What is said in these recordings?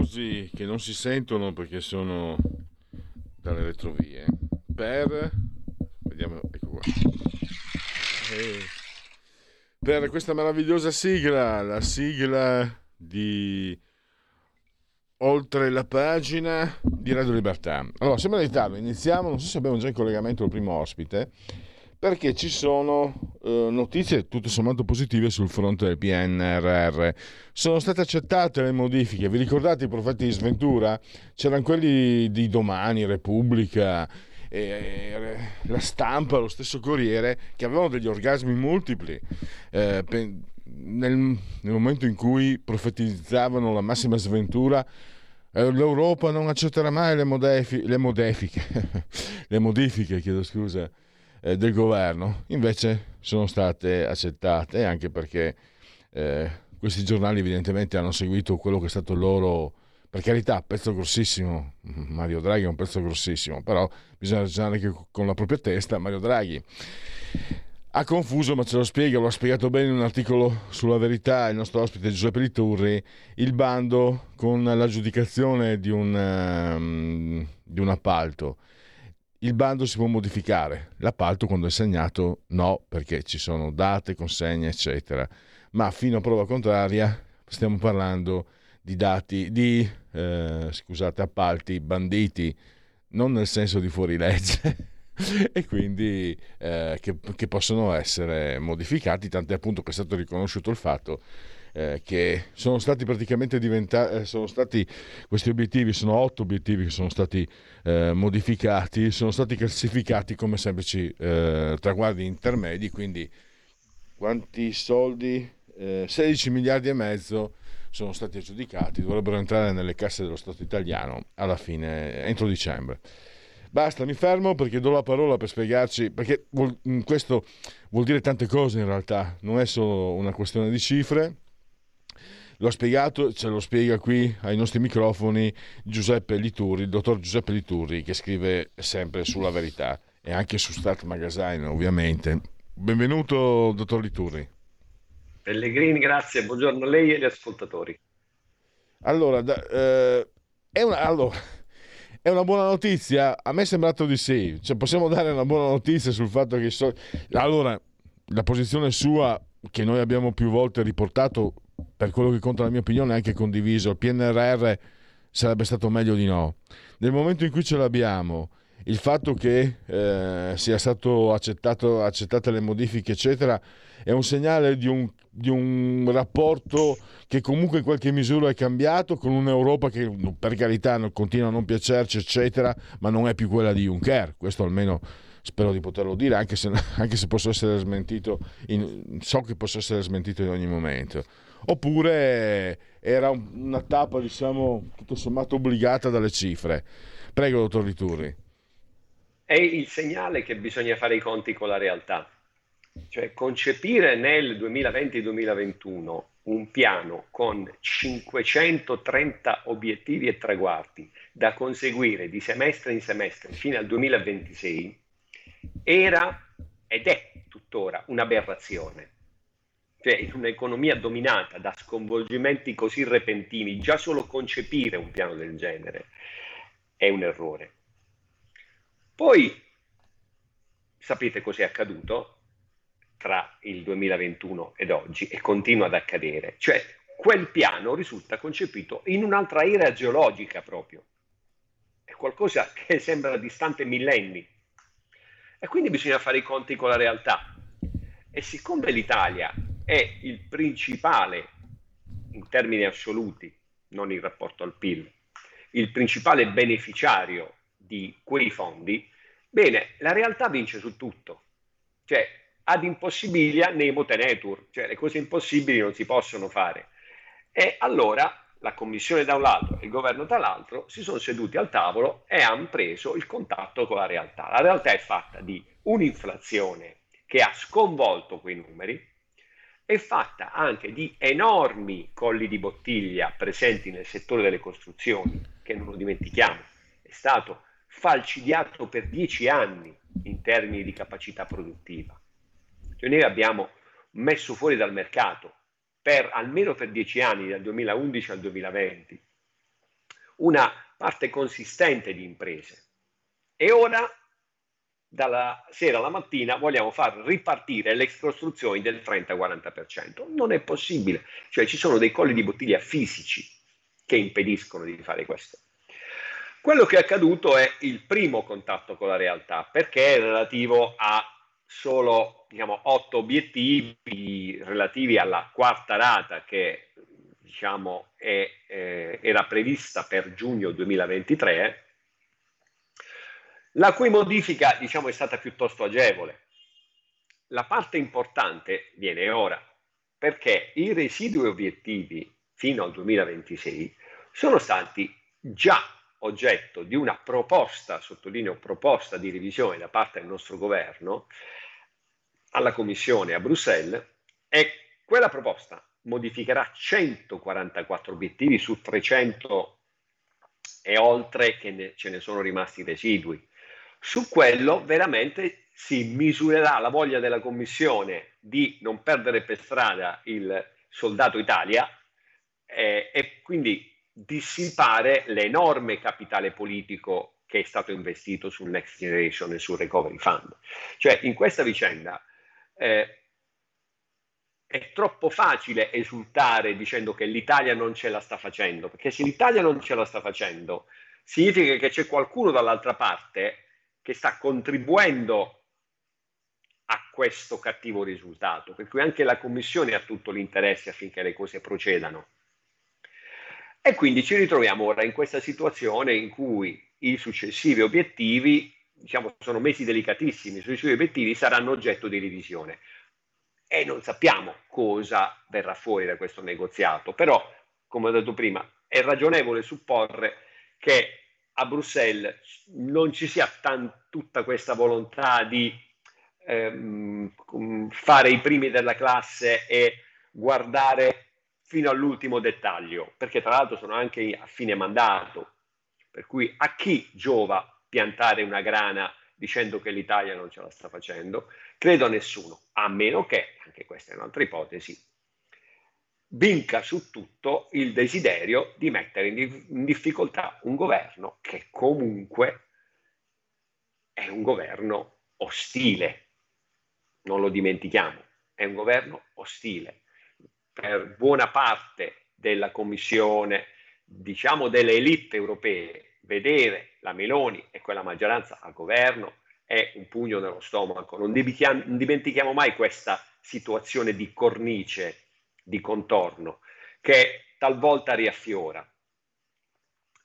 Applausi che non si sentono perché sono dalle retrovie. Per vediamo, ecco qua. Eh, per questa meravigliosa sigla, la sigla di Oltre la pagina di Radio Libertà. Allora, sembra di tardo, iniziamo, non so se abbiamo già in collegamento il primo ospite perché ci sono eh, notizie tutto sommato positive sul fronte del PNRR. Sono state accettate le modifiche. Vi ricordate i profeti di sventura? C'erano quelli di Domani, Repubblica, eh, la stampa, lo stesso Corriere, che avevano degli orgasmi multipli. Eh, nel, nel, momento in cui profetizzavano la massima sventura, eh, l'Europa non accetterà mai le, modefi, le modifiche, le modifiche, chiedo scusa, eh, del governo, invece sono state accettate anche perché eh, questi giornali evidentemente hanno seguito quello che è stato loro, per carità, pezzo grossissimo, Mario Draghi è un pezzo grossissimo, però bisogna ragionare anche con la propria testa, Mario Draghi. Ha confuso, ma ce lo spiega, lo ha spiegato bene in un articolo sulla verità il nostro ospite Giuseppe Liturri, il bando con l'aggiudicazione di un, um, di un appalto il bando si può modificare, l'appalto quando è segnato no, perché ci sono date, consegne, eccetera. Ma fino a prova contraria stiamo parlando di dati, di eh, scusate, appalti banditi, non nel senso di fuorilegge. e quindi eh, che, che possono essere modificati, tant'è appunto che è stato riconosciuto il fatto eh, che sono stati praticamente diventati, eh, sono stati, questi obiettivi sono otto obiettivi che sono stati eh, modificati, sono stati classificati come semplici eh, traguardi intermedi, quindi quanti soldi? 16 eh, miliardi e mezzo sono stati aggiudicati, dovrebbero entrare nelle casse dello Stato italiano alla fine, entro dicembre. Basta, mi fermo perché do la parola per spiegarci, perché questo vuol dire tante cose in realtà, non è solo una questione di cifre, L'ho spiegato, ce lo spiega qui ai nostri microfoni Giuseppe Liturri, il dottor Giuseppe Liturri, che scrive sempre sulla verità e anche su Start Magazine, ovviamente. Benvenuto, dottor Liturri. Pellegrini, grazie, buongiorno a lei e agli ascoltatori. Allora, da, eh, è, una, allora, è una buona notizia? A me è sembrato di sì. Cioè, possiamo dare una buona notizia sul fatto che... So... Allora, la posizione sua, che noi abbiamo più volte riportato, per quello che conta la mia opinione, anche condiviso. Il PNRR sarebbe stato meglio di no. Nel momento in cui ce l'abbiamo, il fatto che eh, sia stato accettato, accettate le modifiche, eccetera, è un segnale di un, di un, rapporto che comunque in qualche misura è cambiato con un'Europa che per carità continua a non piacerci, eccetera, ma non è più quella di Juncker. Questo almeno spero di poterlo dire, anche se, anche se posso essere smentito, in, so che posso essere smentito in ogni momento oppure era una tappa, diciamo, tutto sommato obbligata dalle cifre. Prego, dottor Liturri. è il segnale che bisogna fare i conti con la realtà. Cioè concepire nel 2020-2021 un piano con 530 obiettivi e traguardi da conseguire di semestre in semestre fino al 2026 era ed è tuttora un'aberrazione. Cioè, in un'economia dominata da sconvolgimenti così repentini, già solo concepire un piano del genere è un errore. Poi sapete cos'è accaduto tra il 2021 ed oggi e continua ad accadere, cioè quel piano risulta concepito in un'altra era geologica proprio, è qualcosa che sembra distante millenni e quindi bisogna fare i conti con la realtà. E siccome l'Italia è il principale, in termini assoluti, non in rapporto al PIL, il principale beneficiario di quei fondi, bene, la realtà vince su tutto. Cioè, ad impossibilia nemo tenetur, cioè le cose impossibili non si possono fare. E allora la Commissione da un lato e il governo dall'altro si sono seduti al tavolo e hanno preso il contatto con la realtà. La realtà è fatta di un'inflazione che ha sconvolto quei numeri, è fatta anche di enormi colli di bottiglia presenti nel settore delle costruzioni, che non lo dimentichiamo, è stato falcidiato per dieci anni in termini di capacità produttiva. Cioè noi abbiamo messo fuori dal mercato per almeno per dieci anni, dal 2011 al 2020, una parte consistente di imprese. E ora, dalla sera alla mattina, vogliamo far ripartire le costruzioni del 30-40%. Non è possibile. Cioè ci sono dei colli di bottiglia fisici che impediscono di fare questo. Quello che è accaduto è il primo contatto con la realtà, perché è relativo a solo diciamo, otto obiettivi relativi alla quarta rata che diciamo, è, eh, era prevista per giugno 2023, la cui modifica diciamo, è stata piuttosto agevole. La parte importante viene ora, perché i residui obiettivi fino al 2026 sono stati già oggetto di una proposta, sottolineo proposta di revisione da parte del nostro governo, alla Commissione a Bruxelles e quella proposta modificherà 144 obiettivi su 300 e oltre che ne, ce ne sono rimasti residui. Su quello veramente si misurerà la voglia della Commissione di non perdere per strada il soldato Italia eh, e quindi dissipare l'enorme capitale politico che è stato investito sul Next Generation e sul Recovery Fund. Cioè in questa vicenda eh, è troppo facile esultare dicendo che l'Italia non ce la sta facendo, perché se l'Italia non ce la sta facendo, significa che c'è qualcuno dall'altra parte che sta contribuendo a questo cattivo risultato, per cui anche la Commissione ha tutto l'interesse affinché le cose procedano. E quindi ci ritroviamo ora in questa situazione in cui i successivi obiettivi diciamo, sono mesi delicatissimi, sui suoi obiettivi saranno oggetto di revisione. E non sappiamo cosa verrà fuori da questo negoziato, però, come ho detto prima, è ragionevole supporre che a Bruxelles non ci sia tan- tutta questa volontà di ehm, fare i primi della classe e guardare fino all'ultimo dettaglio, perché tra l'altro sono anche a fine mandato, per cui a chi giova piantare una grana dicendo che l'Italia non ce la sta facendo? Credo a nessuno, a meno che, anche questa è un'altra ipotesi, vinca su tutto il desiderio di mettere in, difficoltà un governo che comunque è un governo ostile, non lo dimentichiamo, è un governo ostile. Per buona parte della Commissione, diciamo delle elite europee, vedere la Meloni e quella maggioranza al governo è un pugno nello stomaco. Non non dimentichiamo mai questa situazione di cornice, di contorno, che talvolta riaffiora.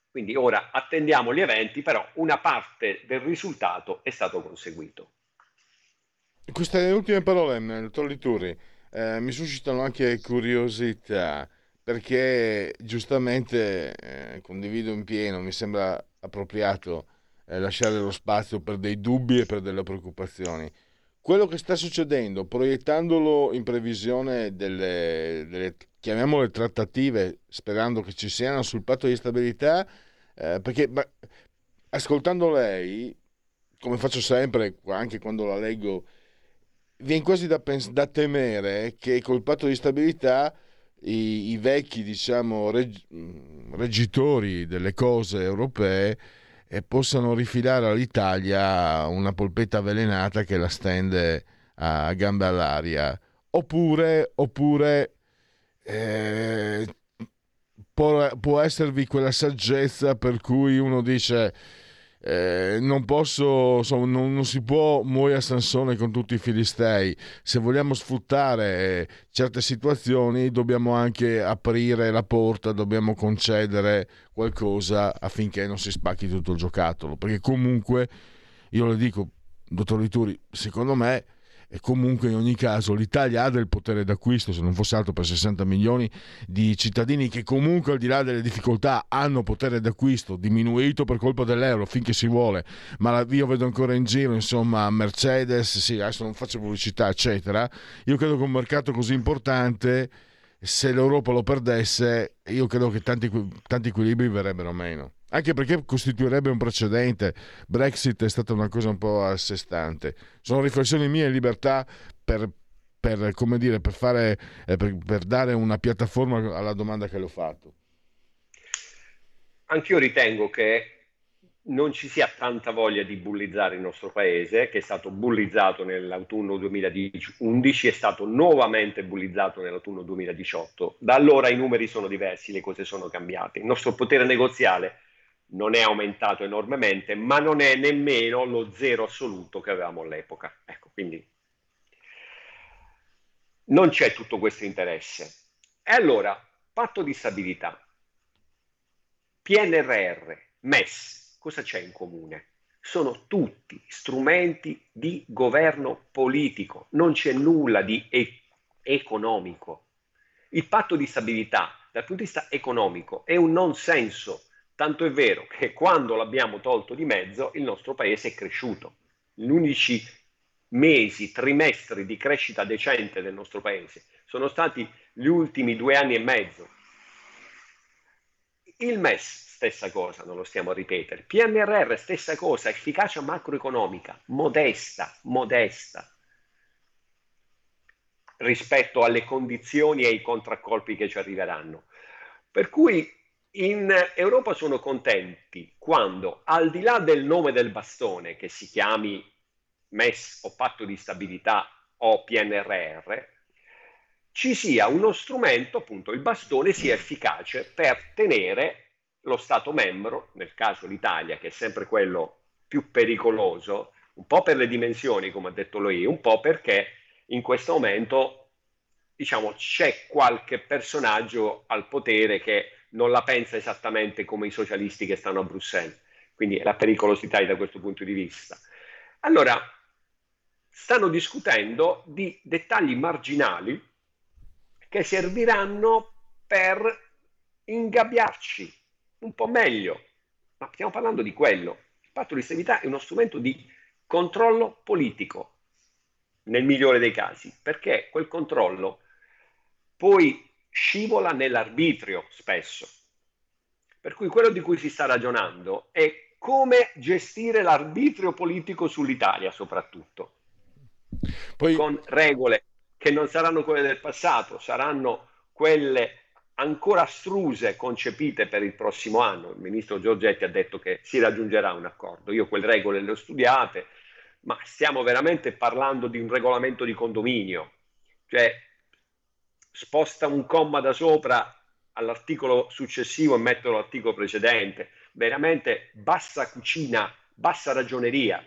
Quindi ora attendiamo gli eventi, però una parte del risultato è stato conseguito. Queste ultime parole, dottor Lituri, eh, mi suscitano anche curiosità perché giustamente eh, condivido in pieno, mi sembra appropriato eh, lasciare lo spazio per dei dubbi e per delle preoccupazioni. Quello che sta succedendo, proiettandolo in previsione delle, delle chiamiamole trattative, sperando che ci siano sul patto di stabilità, eh, perché ma, ascoltando lei, come faccio sempre, anche quando la leggo, viene quasi da, pens- da temere che col patto di stabilità i, i vecchi, diciamo, reg- reggitori delle cose europee eh, possano rifilare all'Italia una polpetta avvelenata che la stende a gambe all'aria. Oppure, oppure eh, può, può esservi quella saggezza per cui uno dice eh, non posso, insomma, non, non, si può muovere a Sansone con tutti i filistei. Se vogliamo sfruttare eh, certe situazioni, dobbiamo anche aprire la porta, dobbiamo concedere qualcosa affinché non si spacchi tutto il giocattolo. Perché comunque, io le dico, dottor Lituri, secondo me e comunque in ogni caso l'Italia ha del potere d'acquisto, se non fosse altro per 60 milioni di cittadini che comunque al di là delle difficoltà hanno potere d'acquisto diminuito per colpa dell'euro finché si vuole, ma io vedo ancora in giro insomma Mercedes, sì adesso non faccio pubblicità eccetera, io credo che un mercato così importante se l'Europa lo perdesse io credo che tanti, tanti equilibri verrebbero meno anche perché costituirebbe un precedente. Brexit è stata una cosa un po' a sé stante. Sono riflessioni mie in libertà per, per, dire, per, fare, eh, per, per dare una piattaforma alla domanda che l'ho fatto. Anch'io ritengo che non ci sia tanta voglia di bullizzare il nostro paese, che è stato bullizzato nell'autunno 2011, è stato nuovamente bullizzato nell'autunno 2018. Da allora i numeri sono diversi, le cose sono cambiate. Il nostro potere negoziale non è aumentato enormemente, ma non è nemmeno lo zero assoluto che avevamo all'epoca. Ecco, quindi non c'è tutto questo interesse. E allora, patto di stabilità, PNRR, MES, cosa c'è in comune? Sono tutti strumenti di governo politico, non c'è nulla di e- economico. Il patto di stabilità dal punto di vista economico è un non senso Tanto è vero che quando l'abbiamo tolto di mezzo il nostro paese è cresciuto. Gli unici mesi, trimestri di crescita decente del nostro paese sono stati gli ultimi due anni e mezzo. Il MES, stessa cosa, non lo stiamo a ripetere. PNRR, stessa cosa, efficacia macroeconomica, modesta, modesta rispetto alle condizioni e ai contraccolpi che ci arriveranno. Per cui in Europa sono contenti quando, al di là del nome del bastone, che si chiami MES o patto di stabilità o PNRR, ci sia uno strumento, appunto il bastone, sia efficace per tenere lo Stato membro, nel caso l'Italia, che è sempre quello più pericoloso, un po' per le dimensioni, come ha detto lui, un po' perché in questo momento, diciamo, c'è qualche personaggio al potere che non la pensa esattamente come i socialisti che stanno a Bruxelles. Quindi è la pericolosità da questo punto di vista. Allora, stanno discutendo di dettagli marginali che serviranno per ingabbiarci un po' meglio. Ma stiamo parlando di quello. Il patto di stabilità è uno strumento di controllo politico, nel migliore dei casi, perché quel controllo poi scivola nell'arbitrio spesso. Per cui quello di cui si sta ragionando è come gestire l'arbitrio politico sull'Italia soprattutto, Poi... con regole che non saranno quelle del passato, saranno quelle ancora astruse concepite per il prossimo anno. Il ministro Giorgetti ha detto che si raggiungerà un accordo. Io quelle regole le ho studiate, ma stiamo veramente parlando di un regolamento di condominio. Cioè, sposta un comma da sopra all'articolo successivo e mette l'articolo precedente. Veramente bassa cucina, bassa ragioneria.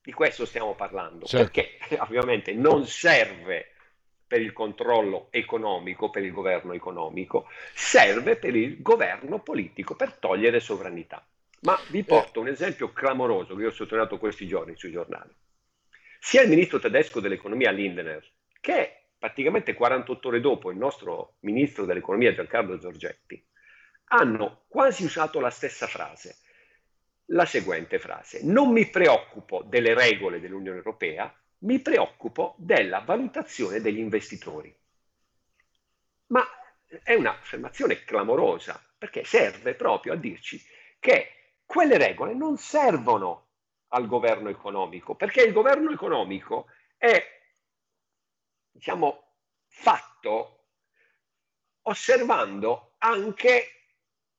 Di questo stiamo parlando, certo. perché ovviamente non serve per il controllo economico, per il governo economico, serve per il governo politico, per togliere sovranità. Ma vi eh. porto un esempio clamoroso che io ho sottolineato questi giorni sui giornali. Sia il ministro tedesco dell'economia Lindner che praticamente 48 ore dopo il nostro ministro dell'economia Giancarlo Giorgetti, hanno quasi usato la stessa frase. la seguente frase. Non mi preoccupo delle regole dell'Unione Europea, mi preoccupo della valutazione degli investitori. Ma è un'affermazione clamorosa, perché serve proprio a dirci che quelle regole non servono al governo economico, perché il governo economico è, diciamo, fatto osservando anche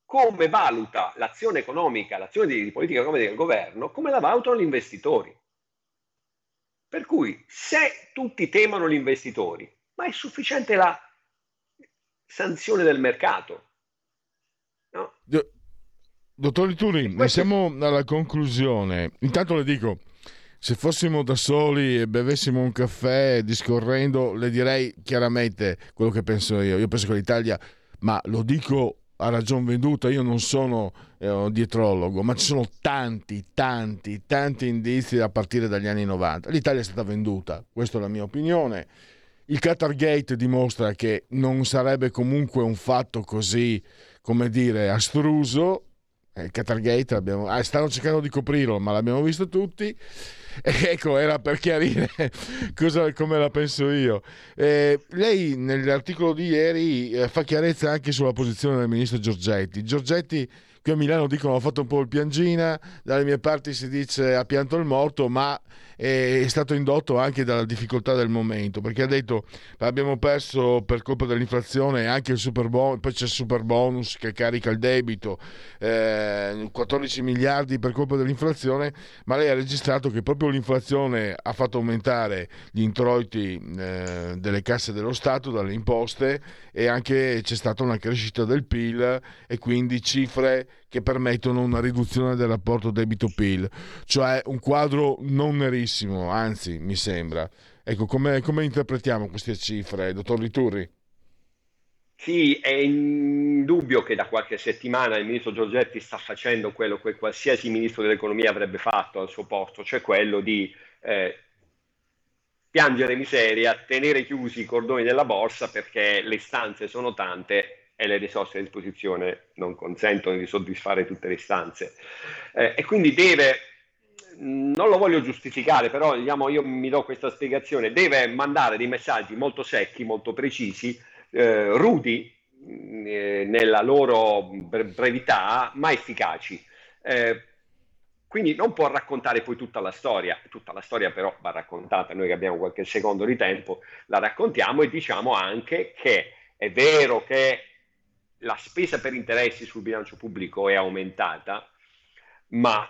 come valuta l'azione economica, l'azione di politica economica del governo, come la valutano gli investitori. Per cui se tutti temono gli investitori, ma è sufficiente la sanzione del mercato. No? Dottor Lituri, ne siamo alla conclusione. Intanto le dico, se fossimo da soli e bevessimo un caffè discorrendo, le direi chiaramente quello che penso io. Io penso che l'Italia, ma lo dico a ragion venduta, io non sono eh, dietrologo, ma ci sono tanti, tanti, tanti indizi a partire dagli anni 90. L'Italia è stata venduta, questa è la mia opinione. Il Qatar Gate dimostra che non sarebbe comunque un fatto così, come dire, astruso. Eh, il Qatar Gate abbiamo, ah, stanno cercando di coprirlo, ma l'abbiamo visto tutti. ecco, era per chiarire cosa, come la penso io. Eh, lei nell'articolo di ieri eh, fa chiarezza anche sulla posizione del ministro Giorgetti. Giorgetti qui a Milano dicono ha fatto un po' il piangina, dalle mie parti si dice ha pianto il morto, ma è stato indotto anche dalla difficoltà del momento, perché ha detto abbiamo perso per colpa dell'inflazione anche il super bonus, poi c'è il super bonus che carica il debito, eh, 14 miliardi per colpa dell'inflazione, ma lei ha registrato che proprio l'inflazione ha fatto aumentare gli introiti eh, delle casse dello Stato dalle imposte e anche c'è stata una crescita del PIL e quindi cifre che permettono una riduzione del rapporto debito-PIL, cioè un quadro non nerissimo, anzi mi sembra. Ecco, come, come interpretiamo queste cifre, dottor Liturri? Sì, è indubbio che da qualche settimana il ministro Giorgetti sta facendo quello che qualsiasi ministro dell'economia avrebbe fatto al suo posto, cioè quello di eh, piangere miseria, tenere chiusi i cordoni della borsa perché le istanze sono tante e le risorse a disposizione non consentono di soddisfare tutte le istanze. Eh, e quindi deve, non lo voglio giustificare, però diciamo, io mi do questa spiegazione, deve mandare dei messaggi molto secchi, molto precisi, eh, rudi eh, nella loro brevità, ma efficaci. Eh, quindi non può raccontare poi tutta la storia, tutta la storia però va raccontata, noi che abbiamo qualche secondo di tempo la raccontiamo e diciamo anche che è vero che la spesa per interessi sul bilancio pubblico è aumentata, ma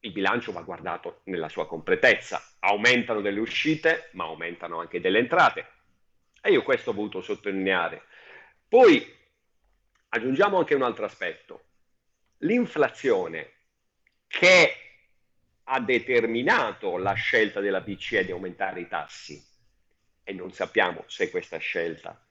il bilancio va guardato nella sua completezza. Aumentano delle uscite, ma aumentano anche delle entrate. E io questo ho voluto sottolineare. Poi aggiungiamo anche un altro aspetto. L'inflazione che ha determinato la scelta della BCE di aumentare i tassi, e non sappiamo se questa scelta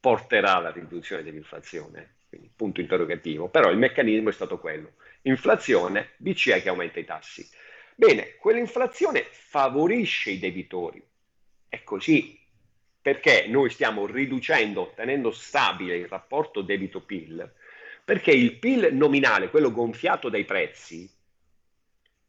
porterà alla riduzione dell'inflazione, quindi punto interrogativo, però il meccanismo è stato quello, inflazione, BCE che aumenta i tassi. Bene, quell'inflazione favorisce i debitori, è così, perché noi stiamo riducendo, tenendo stabile il rapporto debito-PIL, perché il PIL nominale, quello gonfiato dai prezzi,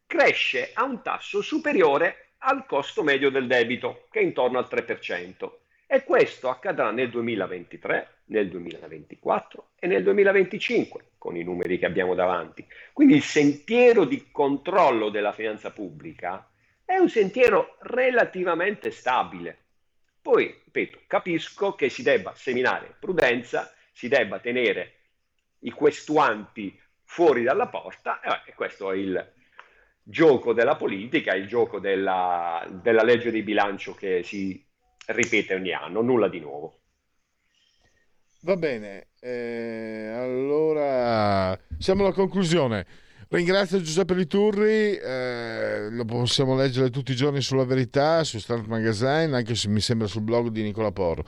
cresce a un tasso superiore al costo medio del debito, che è intorno al 3%. E questo accadrà nel 2023, nel 2024 e nel 2025, con i numeri che abbiamo davanti. Quindi il sentiero di controllo della finanza pubblica è un sentiero relativamente stabile. Poi, ripeto, capisco che si debba seminare prudenza, si debba tenere i questuanti fuori dalla porta, e questo è il gioco della politica, il gioco della, della legge di bilancio che si ripete ogni anno, nulla di nuovo. Va bene, eh, allora siamo alla conclusione. Ringrazio Giuseppe Liturri, eh, lo possiamo leggere tutti i giorni sulla verità, su Start Magazine, anche se mi sembra sul blog di Nicola Porro.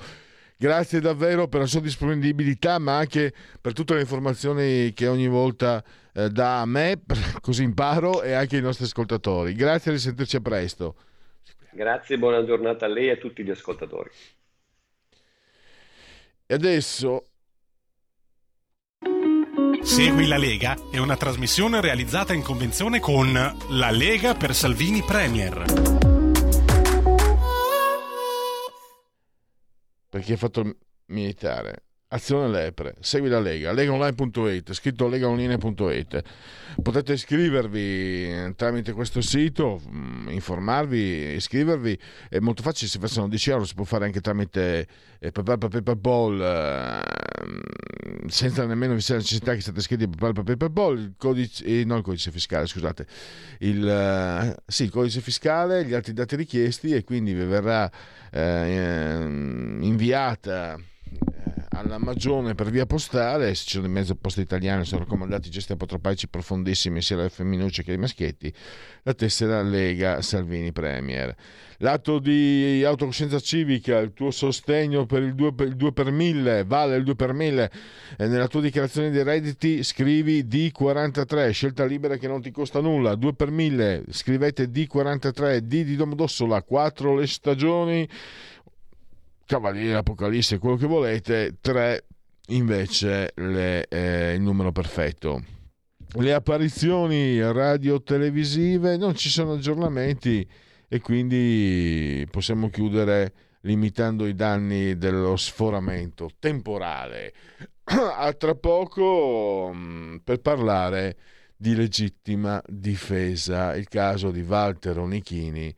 Grazie davvero per la sua disponibilità, ma anche per tutte le informazioni che ogni volta eh, dà a me, così imparo, e anche ai nostri ascoltatori. Grazie e risentirci a presto. Grazie, buona giornata a lei e a tutti gli ascoltatori. E adesso Segui la Lega è una trasmissione realizzata in convenzione con La Lega per Salvini Premier. Per chi ha fatto militare Azione Lepre, segui la Lega, legaonline.it, scritto legaonline.it. Potete iscrivervi tramite questo sito, mm, informarvi, iscrivervi, è molto facile, si facciano 10 euro, si può fare anche tramite eh, PayPal, PayPal, eh, senza nemmeno vi sia necessità che siate iscritti a PayPal, PayPal, il codice, eh, non il codice fiscale, scusate, il, eh, sì, il codice fiscale, gli altri dati richiesti e quindi vi verrà eh, inviata alla Magione per via postale, se ci sono in mezzo poste italiane, sono raccomandati gesti apotropaici profondissimi sia alle femminucce che ai maschietti, la tessera Lega Salvini Premier. L'atto di autocoscienza civica, il tuo sostegno per il 2 per, il 2 per 1000, vale il 2 per 1000, e nella tua dichiarazione dei redditi scrivi D43, scelta libera che non ti costa nulla, 2 per 1000, scrivete D43, D di Domodossola, 4 le stagioni, Cavaliere, Apocalisse, quello che volete, 3 invece le, eh, il numero perfetto. Le apparizioni radio-televisive non ci sono aggiornamenti e quindi possiamo chiudere limitando i danni dello sforamento temporale. A tra poco mm, per parlare di legittima difesa, il caso di Walter Onichini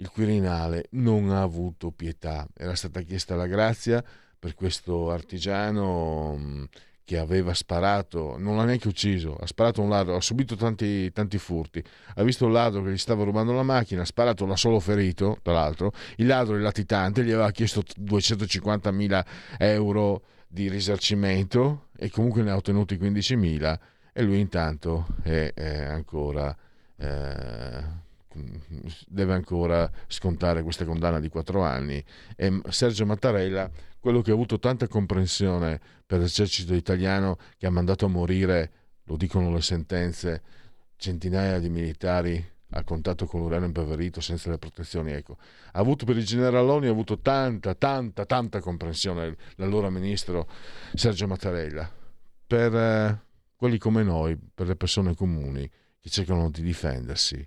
il Quirinale non ha avuto pietà. Era stata chiesta la grazia per questo artigiano mm, che aveva sparato, non l'ha neanche ucciso, ha sparato un ladro, ha subito tanti, tanti furti, ha visto un ladro che gli stava rubando la macchina, ha sparato, l'ha solo ferito, tra l'altro, il ladro è latitante, gli aveva chiesto 250.000 euro di risarcimento e comunque ne ha ottenuti 15.000 e lui intanto è, è ancora... Eh, deve ancora scontare questa condanna di quattro anni e Sergio Mattarella, quello che ha avuto tanta comprensione per l'esercito italiano che ha mandato a morire, lo dicono le sentenze, centinaia di militari a contatto con l'urano impoverito senza le protezioni. Ecco, ha avuto per i generaloni ha avuto tanta, tanta, tanta comprensione l'allora ministro Sergio Mattarella. Per eh, quelli come noi, per le persone comuni che cercano di difendersi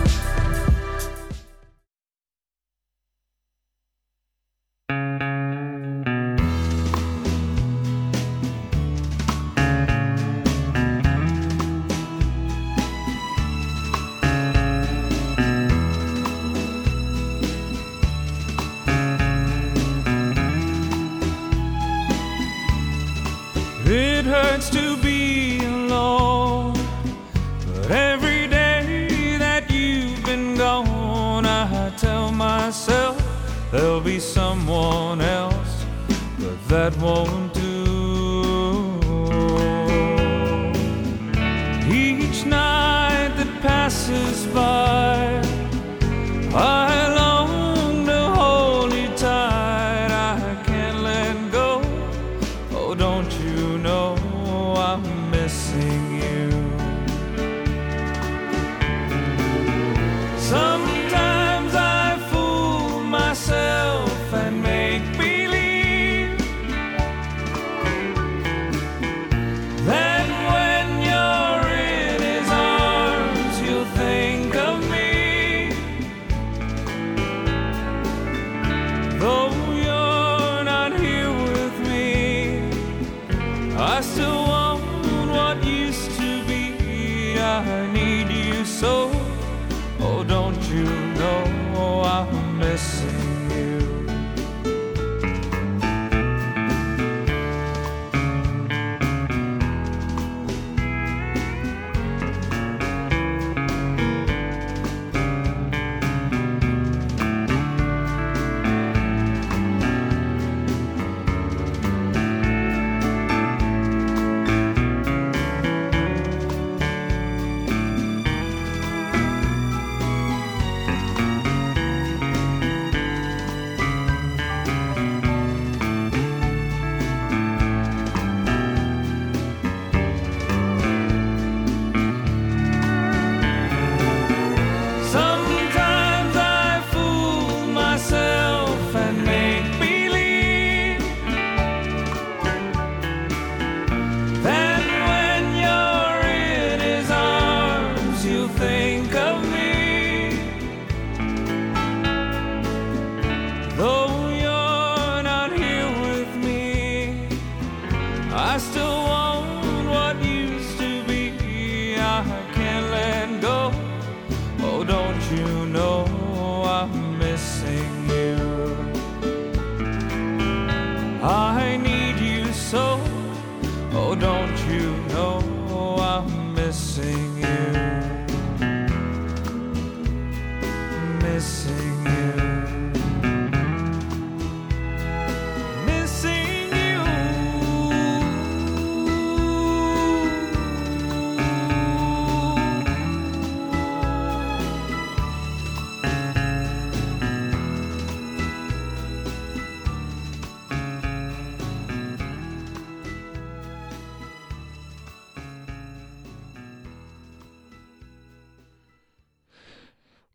There'll be someone else, but that won't do. Each night that passes by.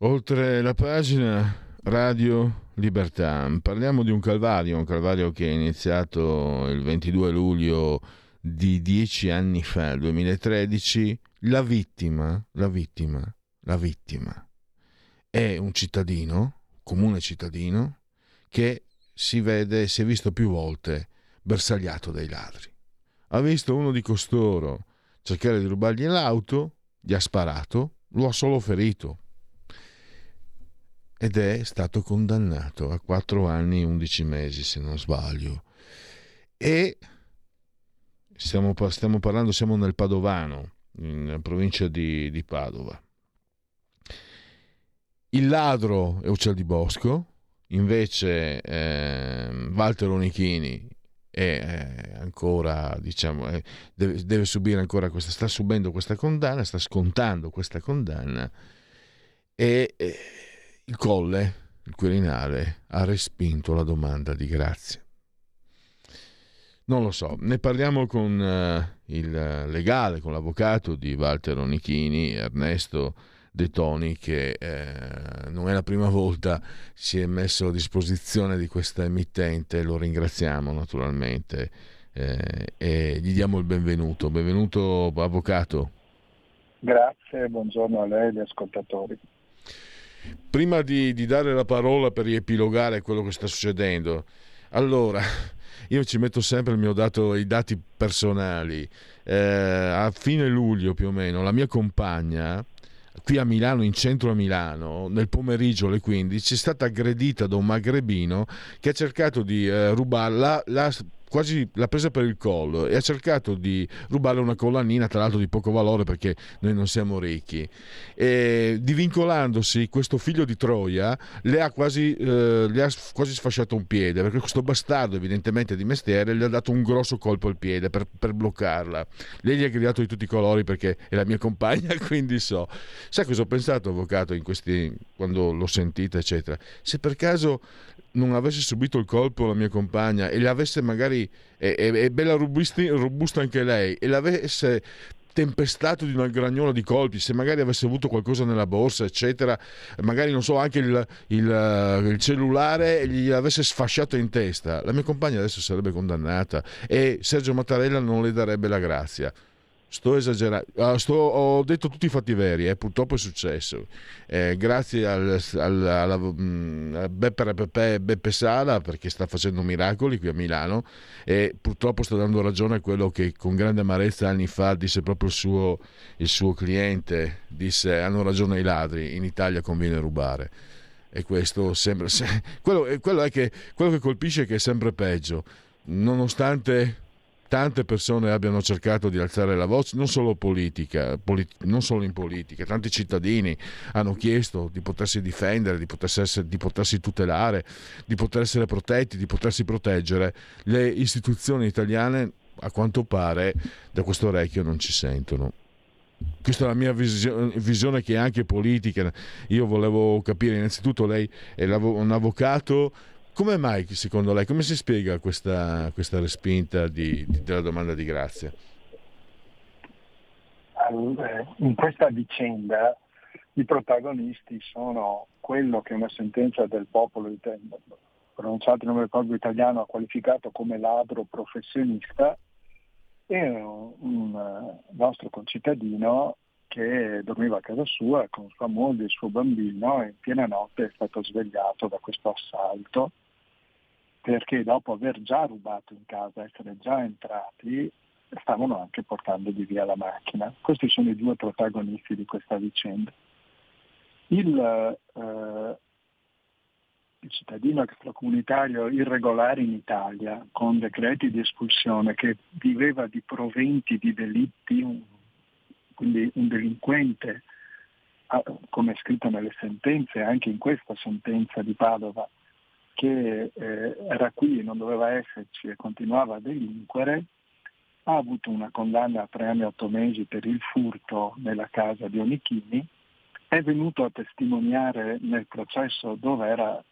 Oltre la pagina Radio Libertà, parliamo di un calvario, un calvario che è iniziato il 22 luglio di dieci anni fa, il 2013. La vittima, la vittima, la vittima è un cittadino, comune cittadino, che si vede, si è visto più volte bersagliato dai ladri. Ha visto uno di costoro cercare di rubargli l'auto, gli ha sparato, lo ha solo ferito ed è stato condannato a 4 anni e 11 mesi se non sbaglio. E stiamo, stiamo parlando, siamo nel Padovano, in provincia di, di Padova. Il ladro è Uccel di Bosco, invece eh, Walter Onichini è ancora, diciamo, è, deve, deve, subire ancora questa, sta subendo questa condanna, sta scontando questa condanna e, e il Colle, il Quirinale, ha respinto la domanda di grazia. Non lo so, ne parliamo con uh, il legale, con l'avvocato di Walter Onichini, Ernesto De Toni, che eh, non è la prima volta si è messo a disposizione di questa emittente, lo ringraziamo naturalmente eh, e gli diamo il benvenuto. Benvenuto avvocato. Grazie, buongiorno a lei e agli ascoltatori. Prima di, di dare la parola per riepilogare quello che sta succedendo, allora io ci metto sempre il mio dato, i dati personali. Eh, a fine luglio più o meno, la mia compagna qui a Milano, in centro a Milano, nel pomeriggio alle 15, è stata aggredita da un magrebino che ha cercato di eh, rubarla, la quasi l'ha presa per il collo e ha cercato di rubarle una collanina, tra l'altro di poco valore perché noi non siamo ricchi. E divincolandosi, questo figlio di Troia le ha quasi, eh, le ha quasi sfasciato un piede perché questo bastardo, evidentemente di mestiere, le ha dato un grosso colpo al piede per, per bloccarla. Lei gli ha gridato di tutti i colori perché è la mia compagna, quindi so. Sai cosa ho pensato, avvocato, in questi, quando l'ho sentita, eccetera? Se per caso non avesse subito il colpo la mia compagna e l'avesse magari è, è, è bella robusti, robusta anche lei e l'avesse tempestato di una gragnola di colpi, se magari avesse avuto qualcosa nella borsa, eccetera, magari non so, anche il, il, il cellulare gli avesse sfasciato in testa, la mia compagna adesso sarebbe condannata e Sergio Mattarella non le darebbe la grazia. Sto esagerando, uh, sto, ho detto tutti i fatti veri, eh, purtroppo è successo. Eh, grazie al, al, alla, mm, Beppe, Beppe, Beppe, Sala perché sta facendo miracoli qui a Milano e purtroppo sta dando ragione a quello che con grande amarezza anni fa disse proprio il suo, il suo cliente, disse hanno ragione i ladri, in Italia conviene rubare. E questo sembra... quello, quello, che, quello che colpisce è che è sempre peggio, nonostante tante persone abbiano cercato di alzare la voce, non solo, politica, polit- non solo in politica, tanti cittadini hanno chiesto di potersi difendere, di potersi, essere, di potersi, tutelare, di poter essere protetti, di potersi proteggere. Le istituzioni italiane, a quanto pare, da questo orecchio non ci sentono. Questa è la mia visione che è anche politica. Io volevo capire, innanzitutto lei è un avvocato come mai, secondo lei, come si spiega questa, questa respinta di, di, della domanda di grazia? In questa vicenda i protagonisti sono quello che una sentenza del popolo pronunciata in nome del popolo italiano ha qualificato come ladro professionista e un nostro concittadino che dormiva a casa sua con sua moglie e il suo bambino e in piena notte è stato svegliato da questo assalto perché dopo aver già rubato in casa, essere già entrati, stavano anche portando di via la macchina. Questi sono i due protagonisti di questa vicenda. Il, eh, il cittadino extracomunitario irregolare in Italia, con decreti di espulsione, che viveva di proventi di delitti, un, quindi un delinquente, come è scritto nelle sentenze, anche in questa sentenza di Padova, che eh, era qui e non doveva esserci e continuava a delinquere, ha avuto una condanna a tre anni e otto mesi per il furto nella casa di Onichini, è venuto a testimoniare nel processo dove era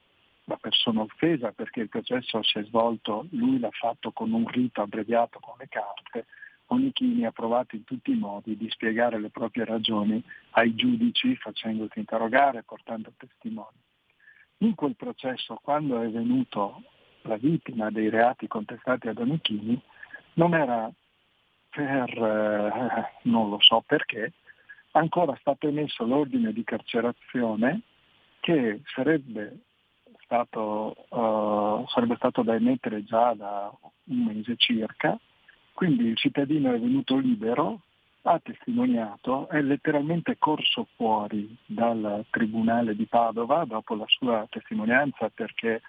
la persona offesa perché il processo si è svolto, lui l'ha fatto con un rito abbreviato con le carte, Onichini ha provato in tutti i modi di spiegare le proprie ragioni ai giudici facendoti interrogare, portando testimoni. In quel processo, quando è venuto la vittima dei reati contestati ad Onichini, non era per, eh, non lo so perché, ancora stato emesso l'ordine di carcerazione che sarebbe stato, uh, sarebbe stato da emettere già da un mese circa, quindi il cittadino è venuto libero, ha testimoniato, è letteralmente corso fuori dal Tribunale di Padova dopo la sua testimonianza perché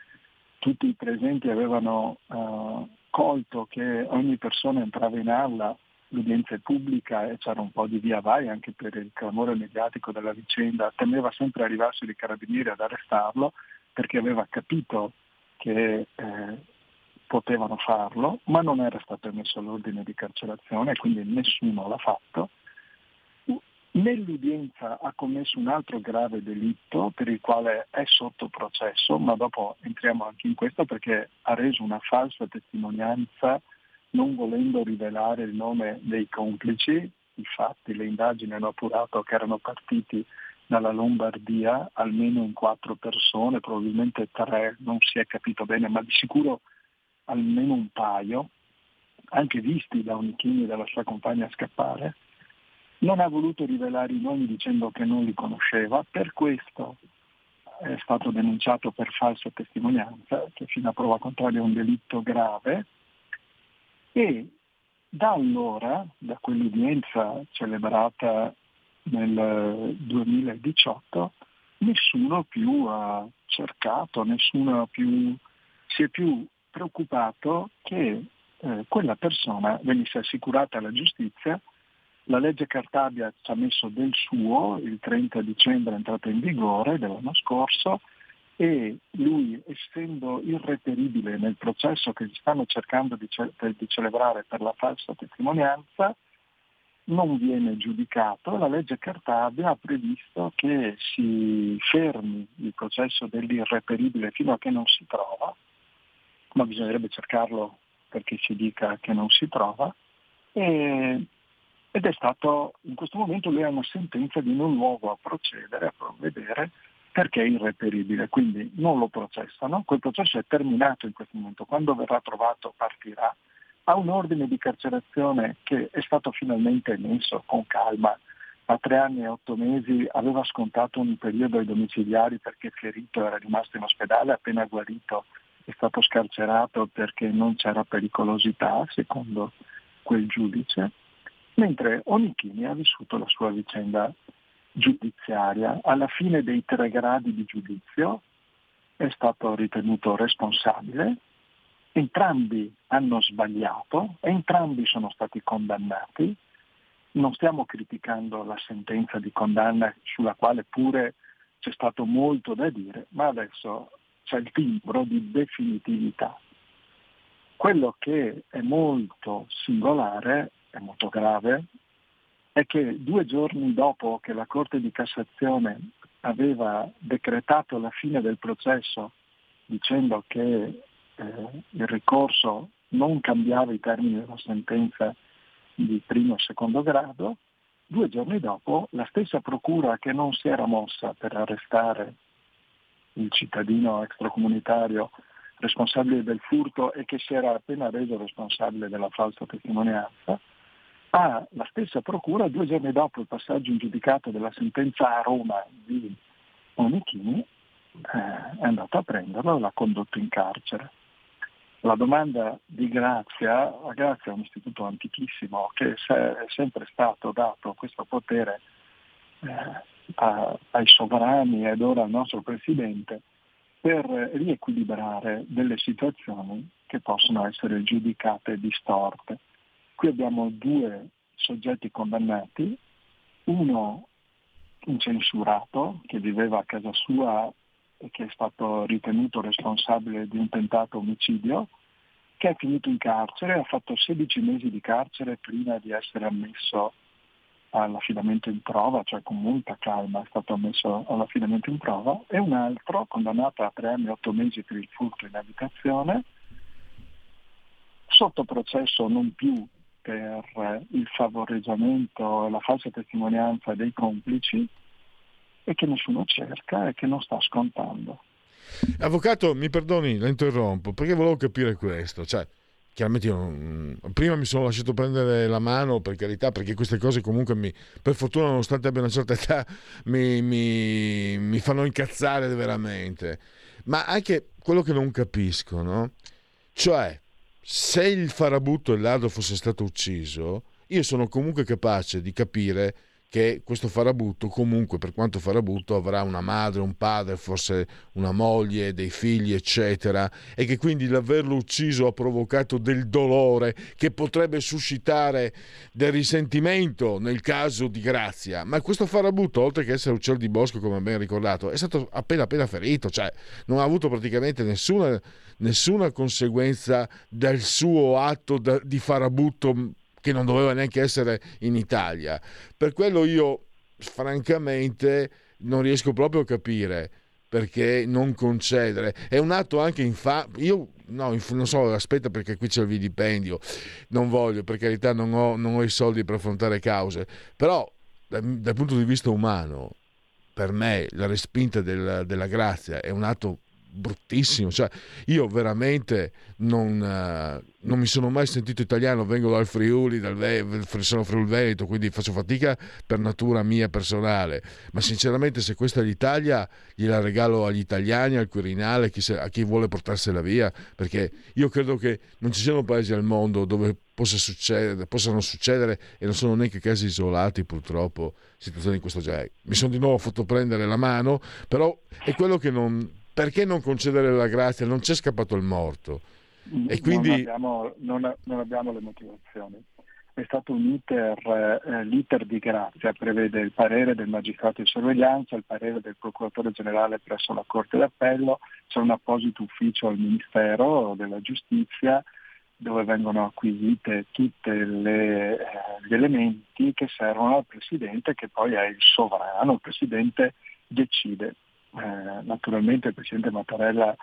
tutti i presenti avevano uh, colto che ogni persona entrava in aula, l'udienza è pubblica e c'era un po' di via vai anche per il clamore mediatico della vicenda, temeva sempre arrivarsi dei carabinieri ad arrestarlo perché aveva capito che eh, potevano farlo, ma non era stato emesso l'ordine di carcerazione, quindi nessuno l'ha fatto. Nell'udienza ha commesso un altro grave delitto per il quale è sotto processo, ma dopo entriamo anche in questo perché ha reso una falsa testimonianza non volendo rivelare il nome dei complici. Infatti le indagini hanno appurato che erano partiti dalla Lombardia almeno in quattro persone, probabilmente tre, non si è capito bene, ma di sicuro almeno un paio, anche visti da Onichini e dalla sua compagna scappare non ha voluto rivelare i nomi dicendo che non li conosceva, per questo è stato denunciato per falsa testimonianza, che fino a prova contraria è un delitto grave, e da allora, da quell'udienza celebrata nel 2018, nessuno più ha cercato, nessuno più, si è più preoccupato che eh, quella persona venisse assicurata alla giustizia la legge Cartabia ci ha messo del suo, il 30 dicembre è entrata in vigore dell'anno scorso e lui essendo irreperibile nel processo che stanno cercando di, ce- di celebrare per la falsa testimonianza, non viene giudicato. La legge Cartabia ha previsto che si fermi il processo dell'irreperibile fino a che non si trova, ma bisognerebbe cercarlo perché si dica che non si trova. E ed è stato, in questo momento lui ha una sentenza di non luogo a procedere, a provvedere, perché è irreperibile, quindi non lo processano, quel processo è terminato in questo momento, quando verrà trovato partirà, ha un ordine di carcerazione che è stato finalmente emesso con calma, a tre anni e otto mesi aveva scontato un periodo ai domiciliari perché ferito era rimasto in ospedale, appena guarito è stato scarcerato perché non c'era pericolosità, secondo quel giudice mentre Onichini ha vissuto la sua vicenda giudiziaria. Alla fine dei tre gradi di giudizio è stato ritenuto responsabile, entrambi hanno sbagliato, entrambi sono stati condannati. Non stiamo criticando la sentenza di condanna sulla quale pure c'è stato molto da dire, ma adesso c'è il timbro di definitività. Quello che è molto singolare è molto grave, è che due giorni dopo che la Corte di Cassazione aveva decretato la fine del processo dicendo che eh, il ricorso non cambiava i termini della sentenza di primo e secondo grado, due giorni dopo la stessa procura che non si era mossa per arrestare il cittadino extracomunitario responsabile del furto e che si era appena reso responsabile della falsa testimonianza, a la stessa procura due giorni dopo il passaggio in giudicato della sentenza a Roma di Onichini eh, è andato a prenderlo e l'ha condotto in carcere. La domanda di Grazia, la Grazia è un istituto antichissimo che è sempre stato dato questo potere eh, a, ai sovrani ed ora al nostro Presidente per riequilibrare delle situazioni che possono essere giudicate distorte. Qui abbiamo due soggetti condannati, uno incensurato che viveva a casa sua e che è stato ritenuto responsabile di un tentato omicidio, che è finito in carcere, ha fatto 16 mesi di carcere prima di essere ammesso all'affidamento in prova, cioè con molta calma è stato ammesso all'affidamento in prova, e un altro condannato a 3 anni e 8 mesi per il furto in abitazione, sotto processo non più per il favoreggiamento e la falsa testimonianza dei complici e che nessuno cerca e che non sta scontando. Avvocato, mi perdoni, la interrompo, perché volevo capire questo. Cioè, chiaramente io non, prima mi sono lasciato prendere la mano, per carità, perché queste cose comunque, mi, per fortuna, nonostante abbia una certa età, mi, mi, mi fanno incazzare veramente. Ma anche quello che non capisco, no? Cioè, se il farabutto e il ladro fosse stato ucciso, io sono comunque capace di capire che questo farabutto comunque per quanto farabutto avrà una madre, un padre, forse una moglie, dei figli eccetera e che quindi l'averlo ucciso ha provocato del dolore che potrebbe suscitare del risentimento nel caso di Grazia. Ma questo farabutto oltre che essere uccello di bosco come ben ricordato è stato appena appena ferito cioè non ha avuto praticamente nessuna, nessuna conseguenza del suo atto di farabutto che non doveva neanche essere in Italia. Per quello io, francamente, non riesco proprio a capire perché non concedere. È un atto anche infame. Io no, non so, aspetta perché qui c'è il vidipendio. Non voglio, per carità, non ho, non ho i soldi per affrontare cause. Però, dal, dal, punto di vista umano, per me la respinta del, della grazia è un atto bruttissimo. Cioè, io veramente non, uh, non, mi sono mai sentito italiano, vengo dal Friuli, dal Ve- sono Friuli Veneto, quindi faccio fatica per natura mia personale. Ma sinceramente, se questa è l'Italia, gliela regalo agli italiani, al Quirinale, chi se- a chi vuole portarsela via, perché io credo che non ci siano paesi al mondo dove possa succedere, possano succedere, e non sono neanche casi isolati purtroppo, situazioni di questo genere. Mi sono di nuovo fatto prendere la mano, però è quello che non perché non concedere la grazia? Non c'è scappato il morto. E quindi... non, abbiamo, non, non abbiamo le motivazioni. È stato un iter, eh, l'iter di grazia prevede il parere del magistrato di sorveglianza, il parere del procuratore generale presso la Corte d'Appello, c'è un apposito ufficio al Ministero della Giustizia dove vengono acquisite tutti eh, gli elementi che servono al Presidente che poi è il sovrano, il Presidente decide eh, naturalmente il Presidente Mattarella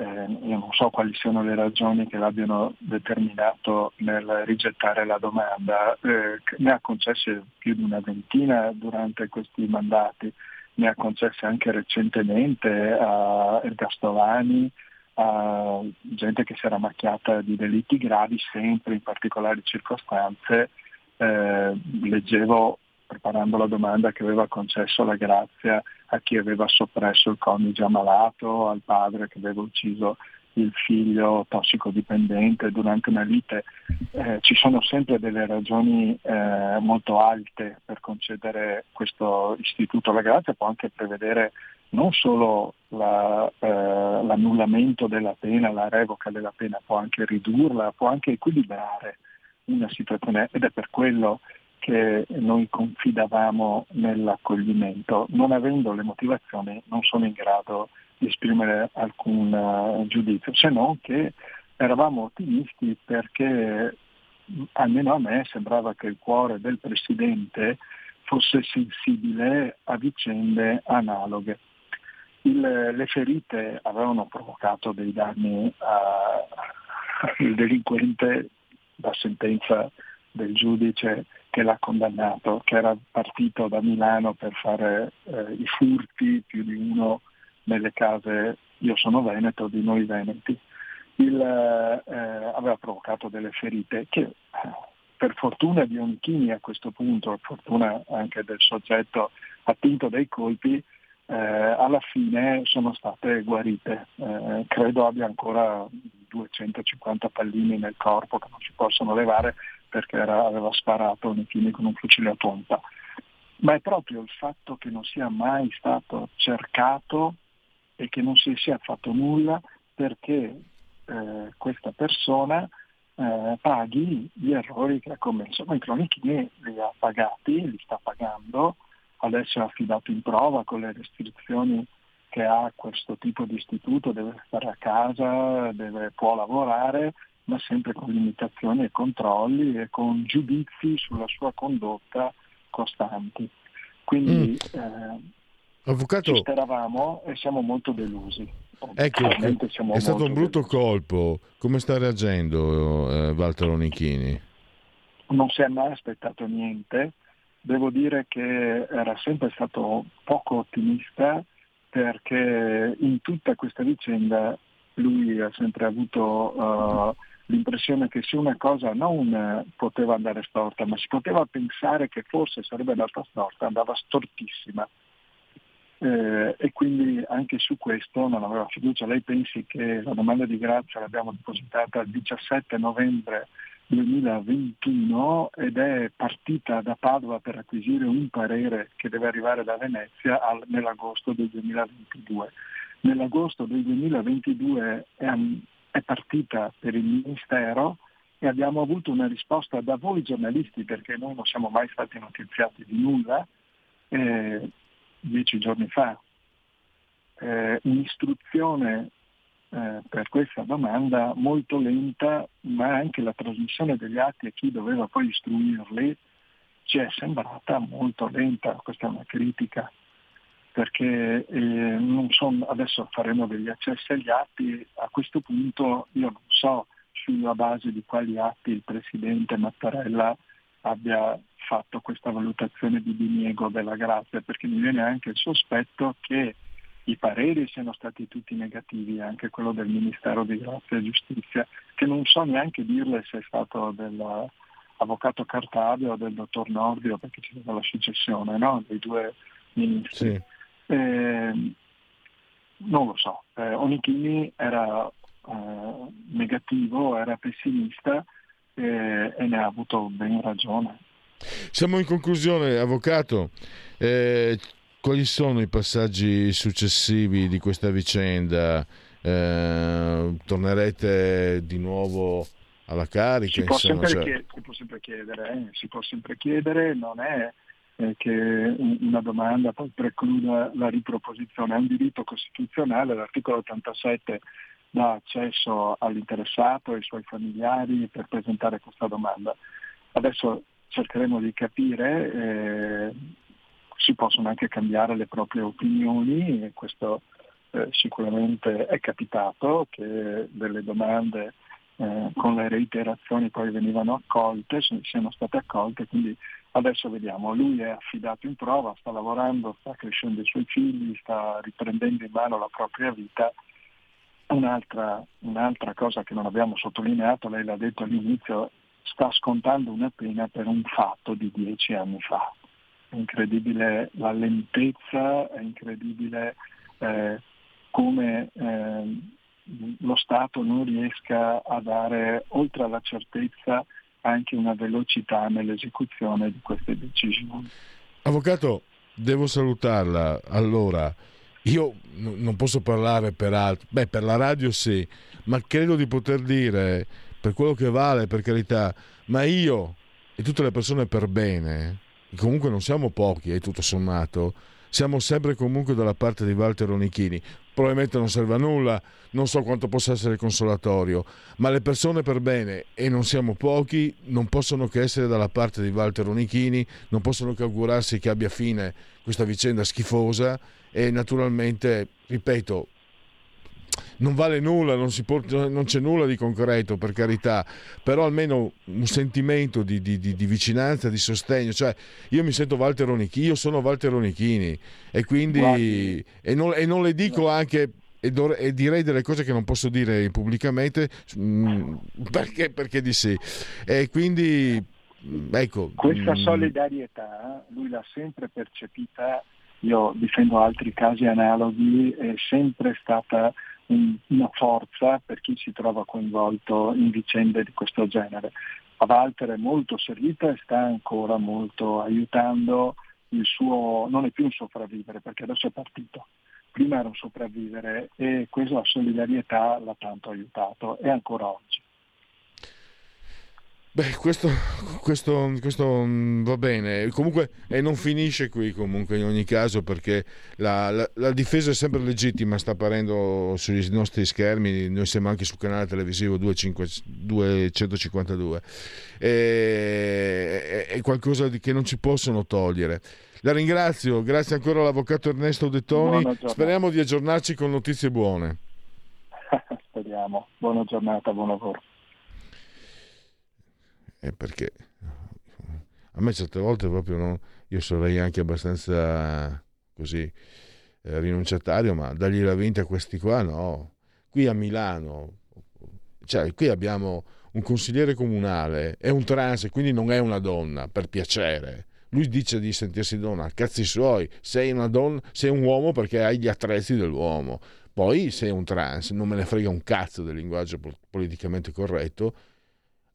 eh, io non so quali siano le ragioni che l'abbiano determinato nel rigettare la domanda, eh, ne ha concesse più di una ventina durante questi mandati, ne ha concesse anche recentemente a Ergastolani, a gente che si era macchiata di delitti gravi sempre in particolari circostanze. Eh, leggevo preparando la domanda che aveva concesso la grazia a chi aveva soppresso il coniuge ammalato, al padre che aveva ucciso il figlio tossicodipendente durante una lite. Eh, ci sono sempre delle ragioni eh, molto alte per concedere questo istituto. La grazia può anche prevedere non solo la, eh, l'annullamento della pena, la revoca della pena, può anche ridurla, può anche equilibrare una situazione ed è per quello che noi confidavamo nell'accoglimento. Non avendo le motivazioni non sono in grado di esprimere alcun uh, giudizio, se non che eravamo ottimisti perché almeno a me sembrava che il cuore del Presidente fosse sensibile a vicende analoghe. Il, le ferite avevano provocato dei danni al delinquente, la sentenza del giudice che l'ha condannato, che era partito da Milano per fare eh, i furti, più di uno nelle case, io sono veneto, di noi veneti. Il, eh, aveva provocato delle ferite che per fortuna di Onchini a questo punto, per fortuna anche del soggetto attinto dai colpi, eh, alla fine sono state guarite. Eh, credo abbia ancora 250 pallini nel corpo che non si possono levare, perché era, aveva sparato nei film con un fucile a pompa. Ma è proprio il fatto che non sia mai stato cercato e che non si sia fatto nulla perché eh, questa persona eh, paghi gli errori che ha commesso. Ma i Cronichini li ha pagati, li sta pagando, adesso è affidato in prova con le restrizioni che ha questo tipo di istituto, deve stare a casa, deve, può lavorare, ma sempre con limitazioni e controlli e con giudizi sulla sua condotta costanti. Quindi mm. eh, Avvocato... ci speravamo e siamo molto delusi. Ecco, è stato un brutto delusi. colpo. Come sta reagendo eh, Walter Onichini? non si è mai aspettato niente, devo dire che era sempre stato poco ottimista perché in tutta questa vicenda lui ha sempre avuto uh, l'impressione che se una cosa non poteva andare storta, ma si poteva pensare che forse sarebbe andata storta, andava stortissima. Eh, e quindi anche su questo non aveva fiducia. Lei pensi che la domanda di grazia l'abbiamo depositata il 17 novembre 2021 ed è partita da Padova per acquisire un parere che deve arrivare da Venezia al, nell'agosto del 2022. Nell'agosto del 2022 è, è partita per il Ministero e abbiamo avuto una risposta da voi giornalisti perché noi non siamo mai stati notiziati di nulla eh, dieci giorni fa. Eh, un'istruzione eh, per questa domanda molto lenta, ma anche la trasmissione degli atti a chi doveva poi istruirli ci è sembrata molto lenta, questa è una critica, perché eh, son, adesso faremo degli accessi agli atti, a questo punto io non so sulla base di quali atti il Presidente Mattarella abbia fatto questa valutazione di diniego della grazia, perché mi viene anche il sospetto che i pareri siano stati tutti negativi, anche quello del Ministero di Grazia e Giustizia, che non so neanche dirle se è stato dell'avvocato Cartabio o del dottor Nordio, perché c'è stata la successione no? dei due ministri. Sì. Eh, non lo so, eh, Onichini era eh, negativo, era pessimista eh, e ne ha avuto ben ragione. Siamo in conclusione, avvocato. Eh, quali sono i passaggi successivi di questa vicenda? Eh, tornerete di nuovo alla carica? Si può, insomma, sempre, cioè... si può sempre chiedere, eh? si può sempre chiedere, non è eh, che una domanda poi precluda la riproposizione, è un diritto costituzionale, l'articolo 87 dà accesso all'interessato e ai suoi familiari per presentare questa domanda. Adesso cercheremo di capire eh, si possono anche cambiare le proprie opinioni e questo eh, sicuramente è capitato che delle domande eh, con le reiterazioni poi venivano accolte, siano state accolte, quindi adesso vediamo, lui è affidato in prova, sta lavorando, sta crescendo i suoi figli, sta riprendendo in mano la propria vita. Un'altra, un'altra cosa che non abbiamo sottolineato, lei l'ha detto all'inizio, sta scontando una pena per un fatto di dieci anni fa è incredibile la lentezza, è incredibile eh, come eh, lo Stato non riesca a dare, oltre alla certezza, anche una velocità nell'esecuzione di queste decisioni. Avvocato, devo salutarla. Allora, io n- non posso parlare per altro, beh, per la radio sì, ma credo di poter dire, per quello che vale, per carità, ma io e tutte le persone per bene, comunque non siamo pochi, eh, tutto sommato, siamo sempre comunque dalla parte di Walter Onichini. Probabilmente non serve a nulla, non so quanto possa essere consolatorio, ma le persone per bene, e non siamo pochi, non possono che essere dalla parte di Walter Onichini, non possono che augurarsi che abbia fine questa vicenda schifosa e naturalmente, ripeto, non vale nulla, non, può, non, c'è nulla di concreto per carità, però almeno un sentimento di, di, di, di, vicinanza, di sostegno. Cioè, io mi sento Walter Onichini, io sono Walter Onichini e quindi e non, e non, le dico anche e, do, e, direi delle cose che non posso dire pubblicamente mh, mm, perché, perché di sì. E quindi mm, ecco. Questa mm. solidarietà lui l'ha sempre percepita io difendo altri casi analoghi, è sempre stata una forza per chi si trova coinvolto in vicende di questo genere. A Walter è molto servita e sta ancora molto aiutando il suo, non è più un sopravvivere perché adesso è partito, prima era un sopravvivere e questa solidarietà l'ha tanto aiutato e ancora oggi. Beh, questo, questo, questo, mm, va bene, comunque e non finisce qui comunque in ogni caso perché la, la, la, difesa è sempre legittima, sta apparendo sui nostri schermi, noi siamo anche sul canale televisivo 252, è, è qualcosa di, che non ci possono togliere. La ringrazio, grazie ancora all'avvocato Ernesto Dettoni, speriamo di aggiornarci con notizie buone. Speriamo, buona giornata, buon lavoro eh, perché A me certe volte proprio non... Io sarei anche abbastanza così eh, rinunciatario, ma dargli la vinta a questi qua no. Qui a Milano, cioè qui abbiamo un consigliere comunale, è un trans, quindi non è una donna, per piacere. Lui dice di sentirsi donna, cazzi suoi, sei una donna, sei un uomo perché hai gli attrezzi dell'uomo. Poi sei un trans, non me ne frega un cazzo del linguaggio politicamente corretto,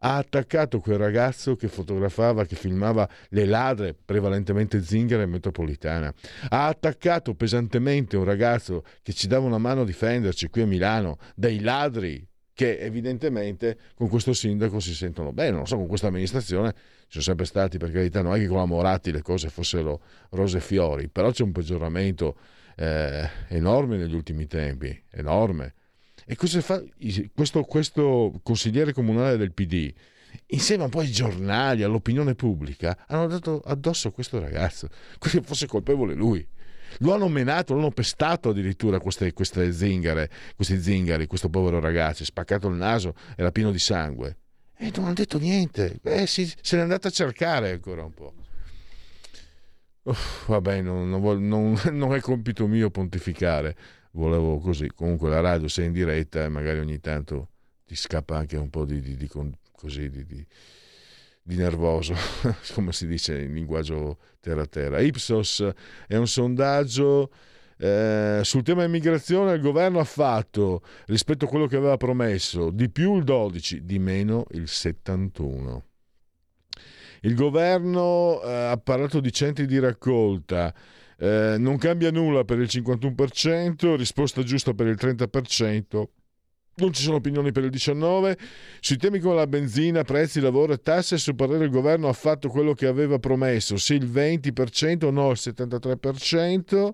ha attaccato quel ragazzo che fotografava, che filmava le ladre, prevalentemente zingare e metropolitana. Ha attaccato pesantemente un ragazzo che ci dava una mano a difenderci qui a Milano dai ladri che evidentemente con questo sindaco si sentono bene, non so, con questa amministrazione ci sono sempre stati, per carità, non è che con la Moratti le cose fossero rose e fiori, però c'è un peggioramento eh, enorme negli ultimi tempi, enorme. E cosa fa questo, questo consigliere comunale del PD? Insieme un po' ai giornali, all'opinione pubblica, hanno dato addosso a questo ragazzo, se fosse colpevole lui. Lo hanno menato, l'hanno pestato addirittura queste, queste zingare, questi zingari, questo povero ragazzo, spaccato il naso, era pieno di sangue. E non hanno detto niente. Eh, si, se n'è andata a cercare ancora un po'. Uff, vabbè, non, non, non, non, è compito mio pontificare volevo così, comunque la radio sei in diretta e magari ogni tanto ti scappa anche un po' di, di, di così, di, nervoso, come si dice in linguaggio terra-terra. Ipsos è un sondaggio eh, sul tema immigrazione il governo ha fatto rispetto a quello che aveva promesso di più il 12, di meno il 71. Il governo eh, ha parlato di centri di raccolta, eh, non cambia nulla per il 51%, risposta giusta per il 30%. Non ci sono opinioni per il 19%. Sui temi come la benzina, prezzi, lavoro e tasse, su parere il governo ha fatto quello che aveva promesso, sì il 20%, no il 73%.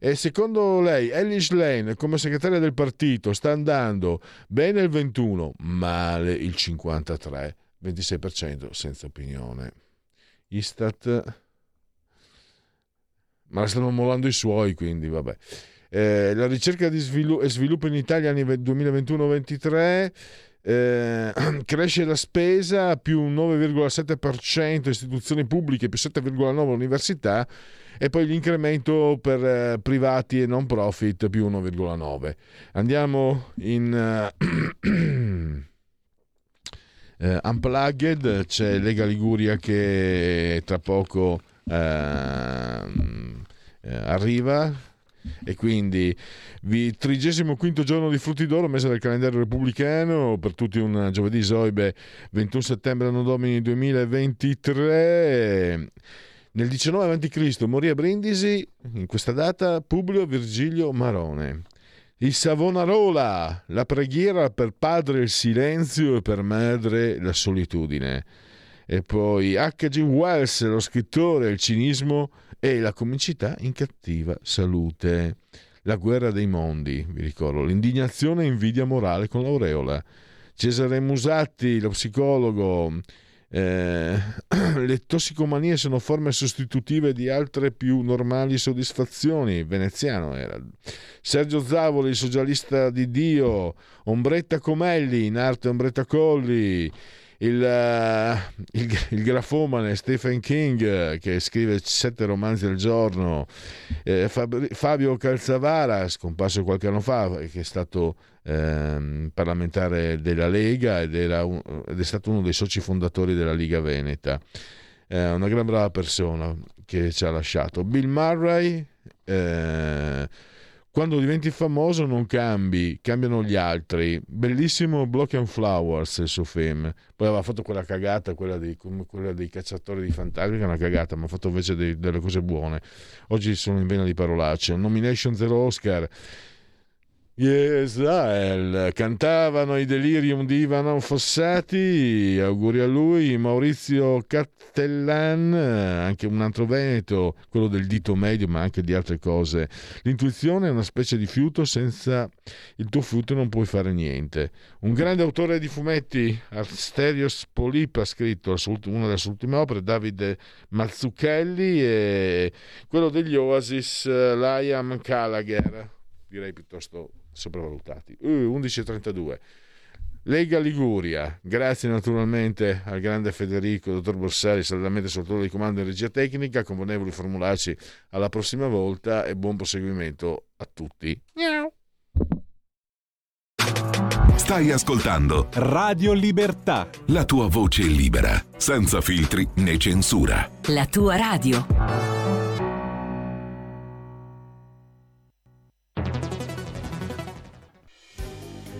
E secondo lei Elish Lane come segretaria del partito sta andando bene il 21, male il 53, 26% senza opinione. Istat ma la stanno mollando i suoi, quindi vabbè. Eh, la ricerca di svilu- e sviluppo in Italia anni 2021-23 eh, cresce la spesa più 9,7% istituzioni pubbliche più 7,9% università e poi l'incremento per eh, privati e non profit più 1,9%. Andiamo in... Uh, unplugged c'è Lega Liguria che tra poco uh, eh, arriva e quindi vi 35 giorno di frutti d'oro mese del calendario repubblicano per tutti un giovedì Zoibe 21 settembre anno domini 2023 nel 19 a.C. morì a Brindisi in questa data Publio Virgilio Marone il Savonarola la preghiera per padre il silenzio e per madre la solitudine e poi H.G. Wells lo scrittore il cinismo e la comicità in cattiva salute. La guerra dei mondi, vi ricordo, l'indignazione e invidia morale con l'aureola. Cesare Musatti, lo psicologo, eh, le tossicomanie sono forme sostitutive di altre più normali soddisfazioni. Veneziano era. Sergio Zavoli, socialista di Dio. Ombretta Comelli, in arte Ombretta Colli il, uh, il, il, grafomane Stephen King eh, che scrive sette romanzi al giorno, eh, Fabio Calzavara, scomparso qualche anno fa, che è stato eh, parlamentare della Lega ed, un, ed, è stato uno dei soci fondatori della Liga Veneta. Eh, una gran brava persona che ci ha lasciato. Bill Murray eh, quando diventi famoso non cambi, cambiano gli altri. Bellissimo Block and Flowers il suo film. Poi aveva fatto quella cagata, quella dei, quella dei cacciatori di fantasmi, che è una cagata, ma ha fatto invece dei, delle cose buone. Oggi sono in vena di parolacce. Nomination zero Oscar. Israel cantavano i delirium di Ivan Fossati, auguri a lui, Maurizio Cattellan, anche un altro veneto, quello del dito medio, ma anche di altre cose. L'intuizione è una specie di fiuto, senza il tuo fiuto non puoi fare niente. Un grande autore di fumetti, Asterios Polip, ha scritto una delle sue ultime opere, Davide Mazzucchelli, e quello degli Oasis, Liam Gallagher, direi piuttosto sopravvalutati. Uh, 11.32. Lega Liguria, grazie naturalmente al grande Federico, dottor Borsari, saldamente sotto di comando in regia tecnica, convenevoli formularci alla prossima volta e buon proseguimento a tutti. Miau. Stai ascoltando Radio Libertà. la tua voce libera, senza filtri né censura. La tua radio.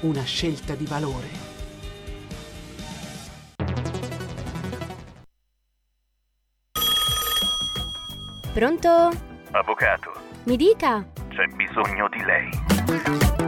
una scelta di valore. Pronto? Avvocato, Mi dica. c'è bisogno di lei.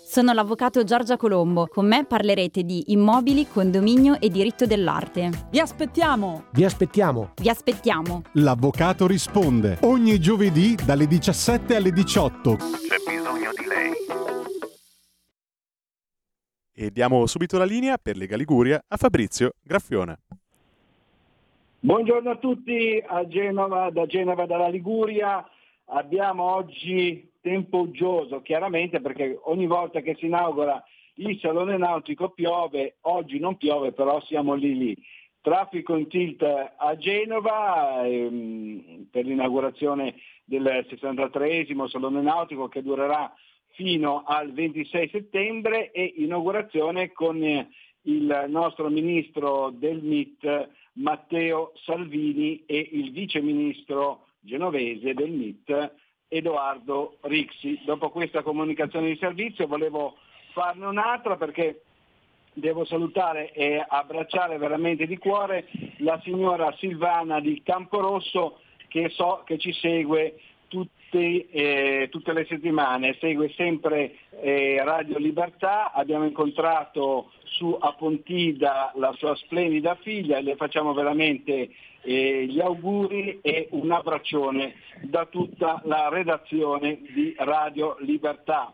Sono l'avvocato Giorgia Colombo. Con me parlerete di immobili, condominio e diritto dell'arte. Vi aspettiamo! Vi aspettiamo! Vi aspettiamo! L'avvocato risponde ogni giovedì dalle 17 alle 18. C'è bisogno di lei. E diamo subito la linea per Lega Liguria a Fabrizio Graffione. Buongiorno a tutti a Genova, da Genova dalla Liguria. Abbiamo oggi tempo uggioso, chiaramente perché ogni volta che si inaugura il salone nautico piove, oggi non piove, però siamo lì lì. Traffico in tilt a Genova ehm, per l'inaugurazione del 63 salone nautico che durerà fino al 26 settembre e inaugurazione con il nostro ministro del MIT Matteo Salvini e il vice ministro genovese del MIT Edoardo Rixi. Dopo questa comunicazione di servizio volevo farne un'altra perché devo salutare e abbracciare veramente di cuore la signora Silvana di Camporosso che so che ci segue tutte, eh, tutte le settimane, segue sempre eh, Radio Libertà, abbiamo incontrato su a Pontida la sua splendida figlia e le facciamo veramente eh, gli auguri e un abbraccione da tutta la redazione di Radio Libertà.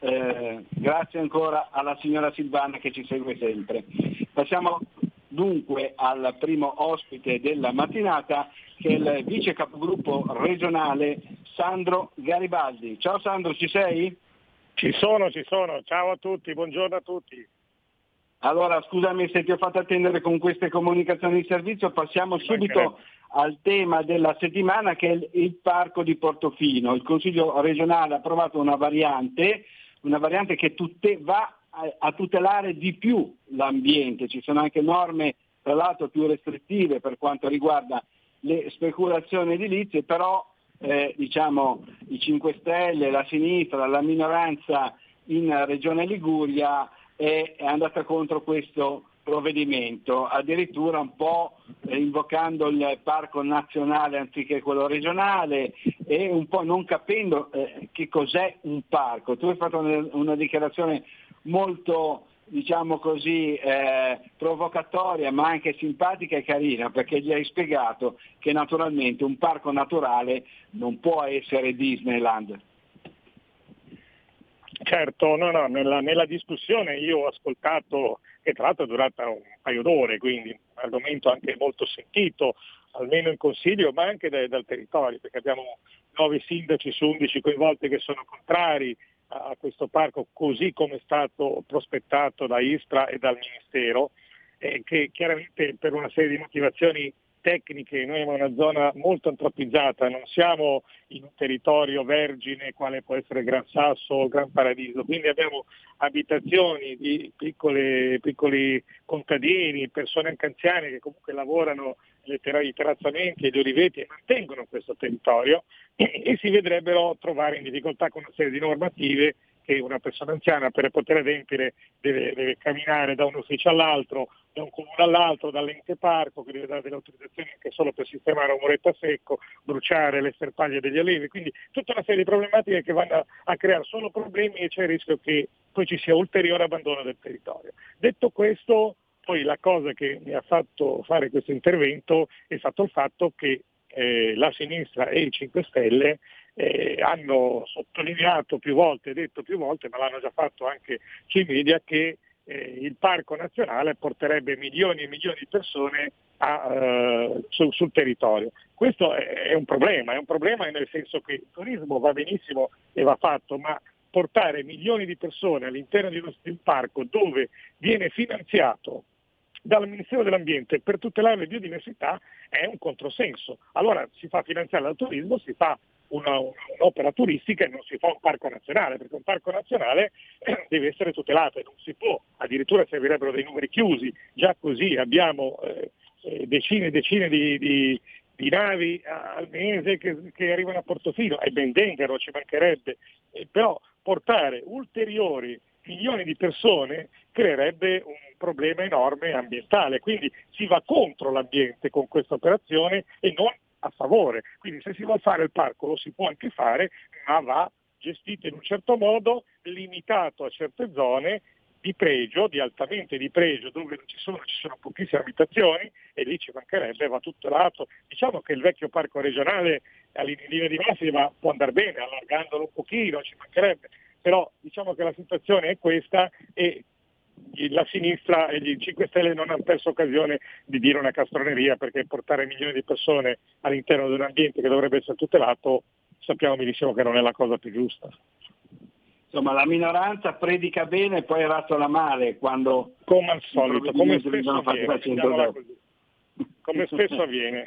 Eh, grazie ancora alla signora Silvana che ci segue sempre. Passiamo dunque al primo ospite della mattinata che è il vice capogruppo regionale Sandro Garibaldi. Ciao Sandro, ci sei? Ci sono, ci sono. Ciao a tutti, buongiorno a tutti. Allora, scusami se ti ho fatto attendere con queste comunicazioni di servizio, passiamo subito al tema della settimana che è il, il parco di Portofino. Il Consiglio regionale ha approvato una variante, una variante che tutte, va a, a tutelare di più l'ambiente, ci sono anche norme tra l'altro più restrittive per quanto riguarda le speculazioni edilizie, però eh, diciamo, i 5 Stelle, la sinistra, la minoranza in Regione Liguria è, andata contro questo provvedimento, addirittura un po' invocando il parco nazionale anziché quello regionale e un po' non capendo eh, che cos'è un parco. Tu hai fatto una, una dichiarazione molto diciamo così, eh, provocatoria ma anche simpatica e carina perché gli hai spiegato che naturalmente un parco naturale non può essere Disneyland. Certo, no, no, nella, nella, discussione io ho ascoltato, che tra l'altro è durata un paio d'ore, quindi un argomento anche molto sentito, almeno in consiglio, ma anche dai, dal territorio, perché abbiamo nove sindaci su undici coinvolti che sono contrari a questo parco così come è stato prospettato da Ispra e dal Ministero, eh, che chiaramente per una serie di motivazioni tecniche, noi siamo una zona molto antropizzata, non siamo in un territorio vergine quale può essere Gran Sasso o Gran Paradiso, quindi abbiamo abitazioni di piccole, piccoli contadini, persone anche anziane che comunque lavorano nei terrazzamenti e gli oliveti e mantengono questo territorio e, e si vedrebbero trovare in difficoltà con una serie di normative che una persona anziana per poter adempiere deve, deve camminare da un ufficio all'altro, da un comune all'altro, dall'ente parco, che deve dare delle autorizzazioni anche solo per sistemare un muretto a secco, bruciare le sterpaglie degli olivi, quindi tutta una serie di problematiche che vanno a, a creare solo problemi e c'è il rischio che poi ci sia ulteriore abbandono del territorio. Detto questo, poi la cosa che mi ha fatto fare questo intervento è stato il fatto che eh, la sinistra e i 5 Stelle eh, hanno sottolineato più volte, detto più volte, ma l'hanno già fatto anche sui media, che eh, il parco nazionale porterebbe milioni e milioni di persone a, uh, sul, sul, territorio. Questo è, è, un problema, è un problema nel senso che il turismo va benissimo e va fatto, ma portare milioni di persone all'interno di un parco dove viene finanziato dal Ministero dell'Ambiente per tutelare le biodiversità è un controsenso. Allora si fa finanziare dal turismo, si fa una, un'opera turistica e non si fa un parco nazionale, perché un parco nazionale eh, deve essere tutelato e non si può, addirittura servirebbero dei numeri chiusi, già così abbiamo eh, eh decine e decine di, di, di navi al mese che, che, arrivano a Portofino, e ben vengano, ci mancherebbe, eh, però portare ulteriori milioni di persone creerebbe un problema enorme ambientale, quindi si va contro l'ambiente con questa operazione e non a favore. Quindi se si vuole fare il parco lo si può anche fare, ma va gestito in un certo modo, limitato a certe zone di pregio, di altamente di pregio, dove non ci sono, ci sono pochissime abitazioni e lì ci mancherebbe, va tutto lato. Diciamo che il vecchio parco regionale a linea di massima può andare bene, allargandolo un pochino, ci mancherebbe, però diciamo che la situazione è questa e la sinistra e i 5 Stelle non hanno perso occasione di dire una castroneria perché portare milioni di persone all'interno di un ambiente che dovrebbe essere tutelato sappiamo benissimo che non è la cosa più giusta. Insomma, la minoranza predica bene e poi razzola male quando... Come al solito, come spesso avviene. Come spesso avviene.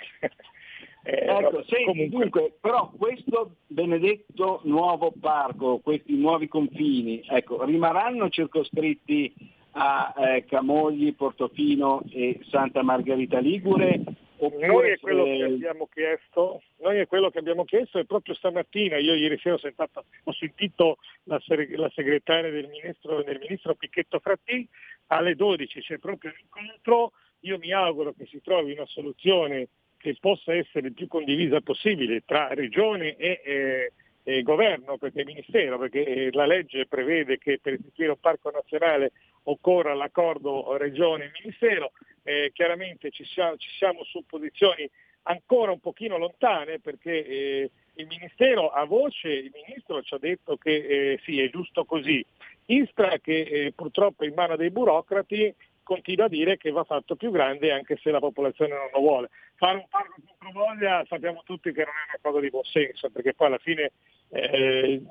Eh, ecco, senti, comunque... dunque, però questo benedetto nuovo parco, questi nuovi confini, ecco, rimarranno circoscritti a eh, Camogli, Portofino e Santa Margherita Ligure? Noi è, quello che abbiamo chiesto, noi è quello che abbiamo chiesto e proprio stamattina, io ieri sera ho, sentato, ho sentito la, la, segretaria del ministro, del ministro Picchetto Fratti, alle 12 c'è proprio l'incontro, io mi auguro che si trovi una soluzione che possa essere il più condivisa possibile tra regione e, e, e governo, perché Ministero, perché eh, la legge prevede che per istituire un parco nazionale occorra l'accordo regione e Ministero, eh, chiaramente ci siamo, ci siamo, su posizioni ancora un pochino lontane perché eh, il Ministero a voce, il Ministro ci ha detto che eh, sì, è giusto così. Istra che eh, purtroppo è in mano dei burocrati continua a dire che va fatto più grande anche se la popolazione non lo vuole. Fare un parco contro voglia sappiamo tutti che non è una cosa di buon senso, perché poi alla fine eh,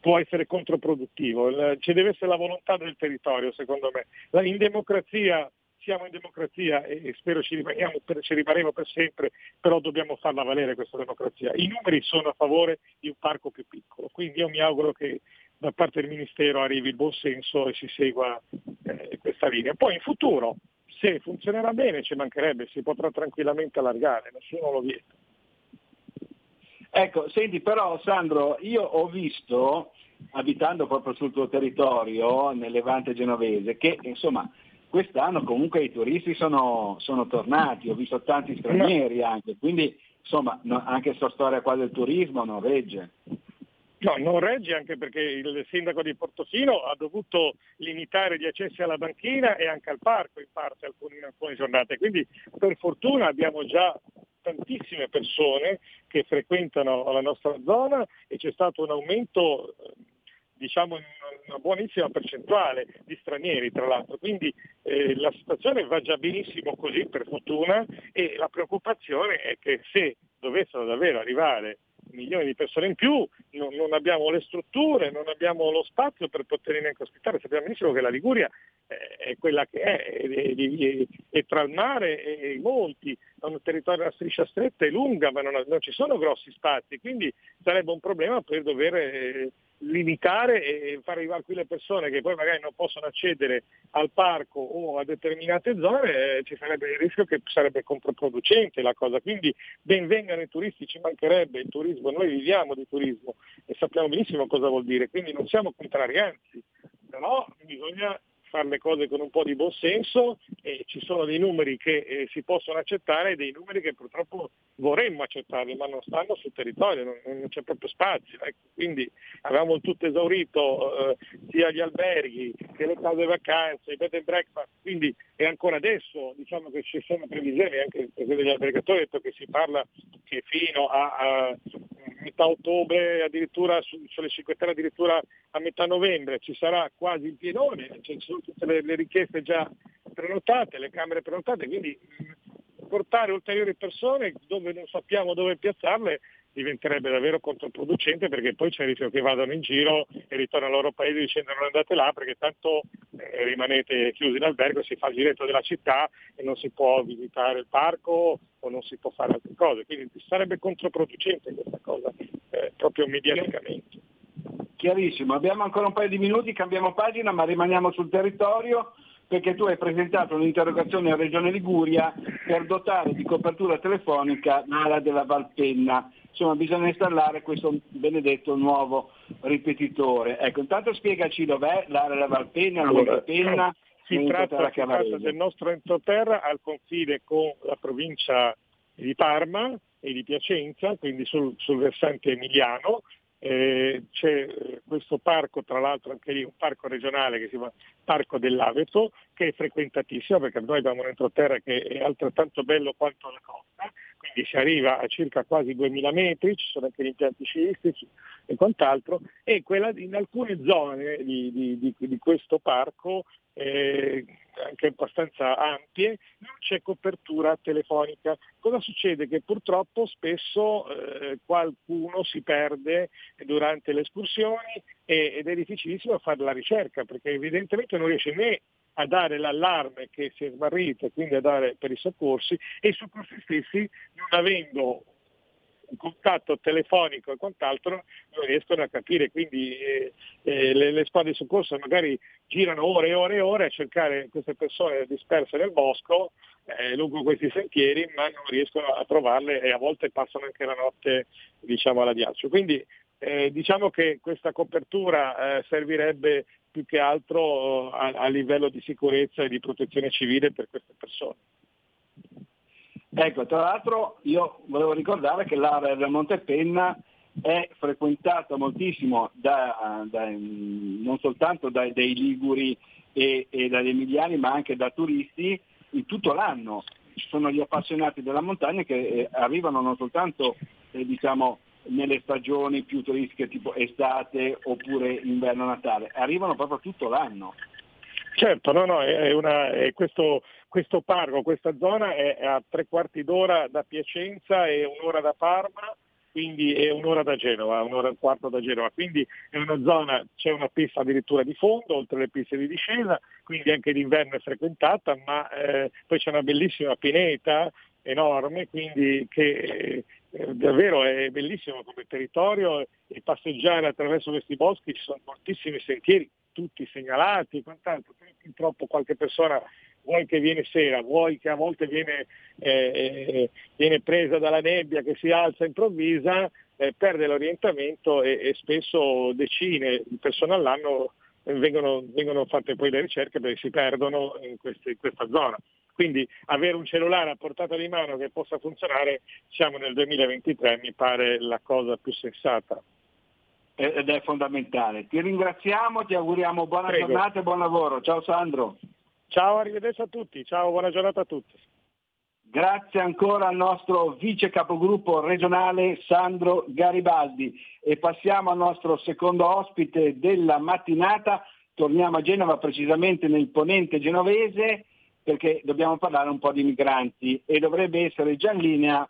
può essere controproduttivo. Ci deve essere la volontà del territorio, secondo me. In democrazia siamo in democrazia e spero ci, per, ci rimarremo per sempre, però dobbiamo farla valere questa democrazia. I numeri sono a favore di un parco più piccolo, quindi io mi auguro che da parte del Ministero arrivi il buon senso e si segua eh, questa linea. Poi in futuro, se funzionerà bene, ci mancherebbe, si potrà tranquillamente allargare, nessuno lo vieta. Ecco, senti però Sandro, io ho visto, abitando proprio sul tuo territorio, nel Levante genovese, che insomma quest'anno comunque i turisti sono, sono tornati, ho visto tanti stranieri anche, quindi insomma no, anche questa storia qua del turismo non regge. No, non regge anche perché il sindaco di Portofino ha dovuto limitare gli accessi alla banchina e anche al parco in parte alcune, in alcune giornate. Quindi per fortuna abbiamo già tantissime persone che frequentano la nostra zona e c'è stato un aumento diciamo in una buonissima percentuale di stranieri tra l'altro, quindi eh, la situazione va già benissimo così per fortuna e la preoccupazione è che se dovessero davvero arrivare milioni di persone in più, non, non, abbiamo le strutture, non abbiamo lo spazio per poterli neanche ospitare. Sappiamo benissimo che la Liguria eh, è quella che è, è, è, è tra il mare e, i monti, è un territorio a striscia stretta e lunga, ma non, non, ci sono grossi spazi, quindi sarebbe un problema per dover eh, limitare e far arrivare qui le persone che poi magari non possono accedere al parco o a determinate zone, eh, ci sarebbe il rischio che sarebbe controproducente la cosa. Quindi benvengano i turisti, ci mancherebbe il turismo, noi viviamo di turismo e sappiamo benissimo cosa vuol dire, quindi non siamo contrari, anzi, però bisogna fare le cose con un po' di buon senso e ci sono dei numeri che eh, si possono accettare e dei numeri che purtroppo vorremmo accettare, ma non stanno sul territorio, non, non c'è proprio spazio. Ecco. Quindi avevamo tutto esaurito, eh, sia gli alberghi che le case vacanze, i bed and breakfast, quindi e ancora adesso diciamo che ci sono previsioni, anche degli albergatori che si parla che fino a, a metà ottobre, addirittura su, sulle Cinque Terre addirittura a metà novembre ci sarà quasi il pienone, ci sono tutte le, le richieste già prenotate, le camere prenotate, quindi portare ulteriori persone dove non sappiamo dove piazzarle diventerebbe davvero controproducente perché poi c'è il rischio che vadano in giro e ritornano al loro paese dicendo non andate là perché tanto eh, rimanete chiusi in albergo, si fa il giretto della città e non si può visitare il parco o non si può fare altre cose. Quindi sarebbe controproducente questa cosa eh, proprio mediaticamente. Chiarissimo, abbiamo ancora un paio di minuti, cambiamo pagina ma rimaniamo sul territorio perché tu hai presentato un'interrogazione alla Regione Liguria per dotare di copertura telefonica l'area della Valpenna. Insomma, bisogna installare questo benedetto nuovo ripetitore. Ecco, intanto spiegaci dov'è l'area della Valpenna, allora, Valpenna. Si tratta, si tratta del nostro entroterra al confine con la provincia di Parma e di Piacenza, quindi sul, sul versante emiliano, eh, c'è eh, questo parco, tra l'altro anche lì un parco regionale che si chiama Parco dell'Aveto, che è frequentatissimo perché noi abbiamo un entroterra che è altrettanto bello quanto la costa, quindi si arriva a circa quasi 2000 metri, ci sono anche gli impianti sciistici e quant'altro, e quella, in alcune zone di, di, di, di questo parco eh, anche abbastanza ampie, non c'è copertura telefonica. Cosa succede? Che purtroppo spesso eh, qualcuno si perde durante le escursioni ed è difficilissimo fare la ricerca perché evidentemente non riesce né a dare l'allarme che si è smarrito e quindi a dare per i soccorsi e i soccorsi stessi non avendo un contatto telefonico e quant'altro non riescono a capire, quindi eh, eh, le, le squadre di soccorso magari girano ore e ore e ore a cercare queste persone disperse nel bosco eh, lungo questi sentieri, ma non riescono a trovarle e a volte passano anche la notte diciamo, alla ghiaccio. Quindi eh, diciamo che questa copertura eh, servirebbe più che altro a, a livello di sicurezza e di protezione civile per queste persone. Ecco, tra l'altro io volevo ricordare che l'area del Montepenna è frequentata moltissimo da, da, non soltanto dai, dai liguri e, e, dagli emiliani, ma anche da turisti in tutto l'anno. Ci sono gli appassionati della montagna che eh, arrivano non soltanto eh, diciamo, nelle stagioni più turistiche tipo estate oppure inverno-natale, arrivano proprio tutto l'anno. Certo, no, no, è una, è questo, questo parco, questa zona è a tre quarti d'ora da Piacenza e un'ora da Parma, quindi è un'ora da Genova, un'ora e un quarto da Genova, quindi è una zona, c'è una pista addirittura di fondo, oltre alle piste di discesa, quindi anche d'inverno è frequentata, ma eh, poi c'è una bellissima pineta enorme, quindi che eh, davvero è bellissimo come territorio e passeggiare attraverso questi boschi, ci sono moltissimi sentieri, tutti segnalati e quant'altro, purtroppo qualche persona vuoi che viene sera, vuoi che a volte viene, eh, viene presa dalla nebbia che si alza improvvisa, eh, perde l'orientamento e, e, spesso decine di persone all'anno vengono, vengono, fatte poi le ricerche perché si perdono in, queste, in questa zona. Quindi avere un cellulare a portata di mano che possa funzionare, siamo nel 2023, mi pare la cosa più sensata ed è fondamentale. Ti ringraziamo, ti auguriamo buona Prego. giornata e buon lavoro. Ciao Sandro. Ciao, arrivederci a tutti. Ciao, buona giornata a tutti. Grazie ancora al nostro vice capogruppo regionale Sandro Garibaldi e passiamo al nostro secondo ospite della mattinata. Torniamo a Genova, precisamente nel ponente genovese, perché dobbiamo parlare un po' di migranti e dovrebbe essere già in linea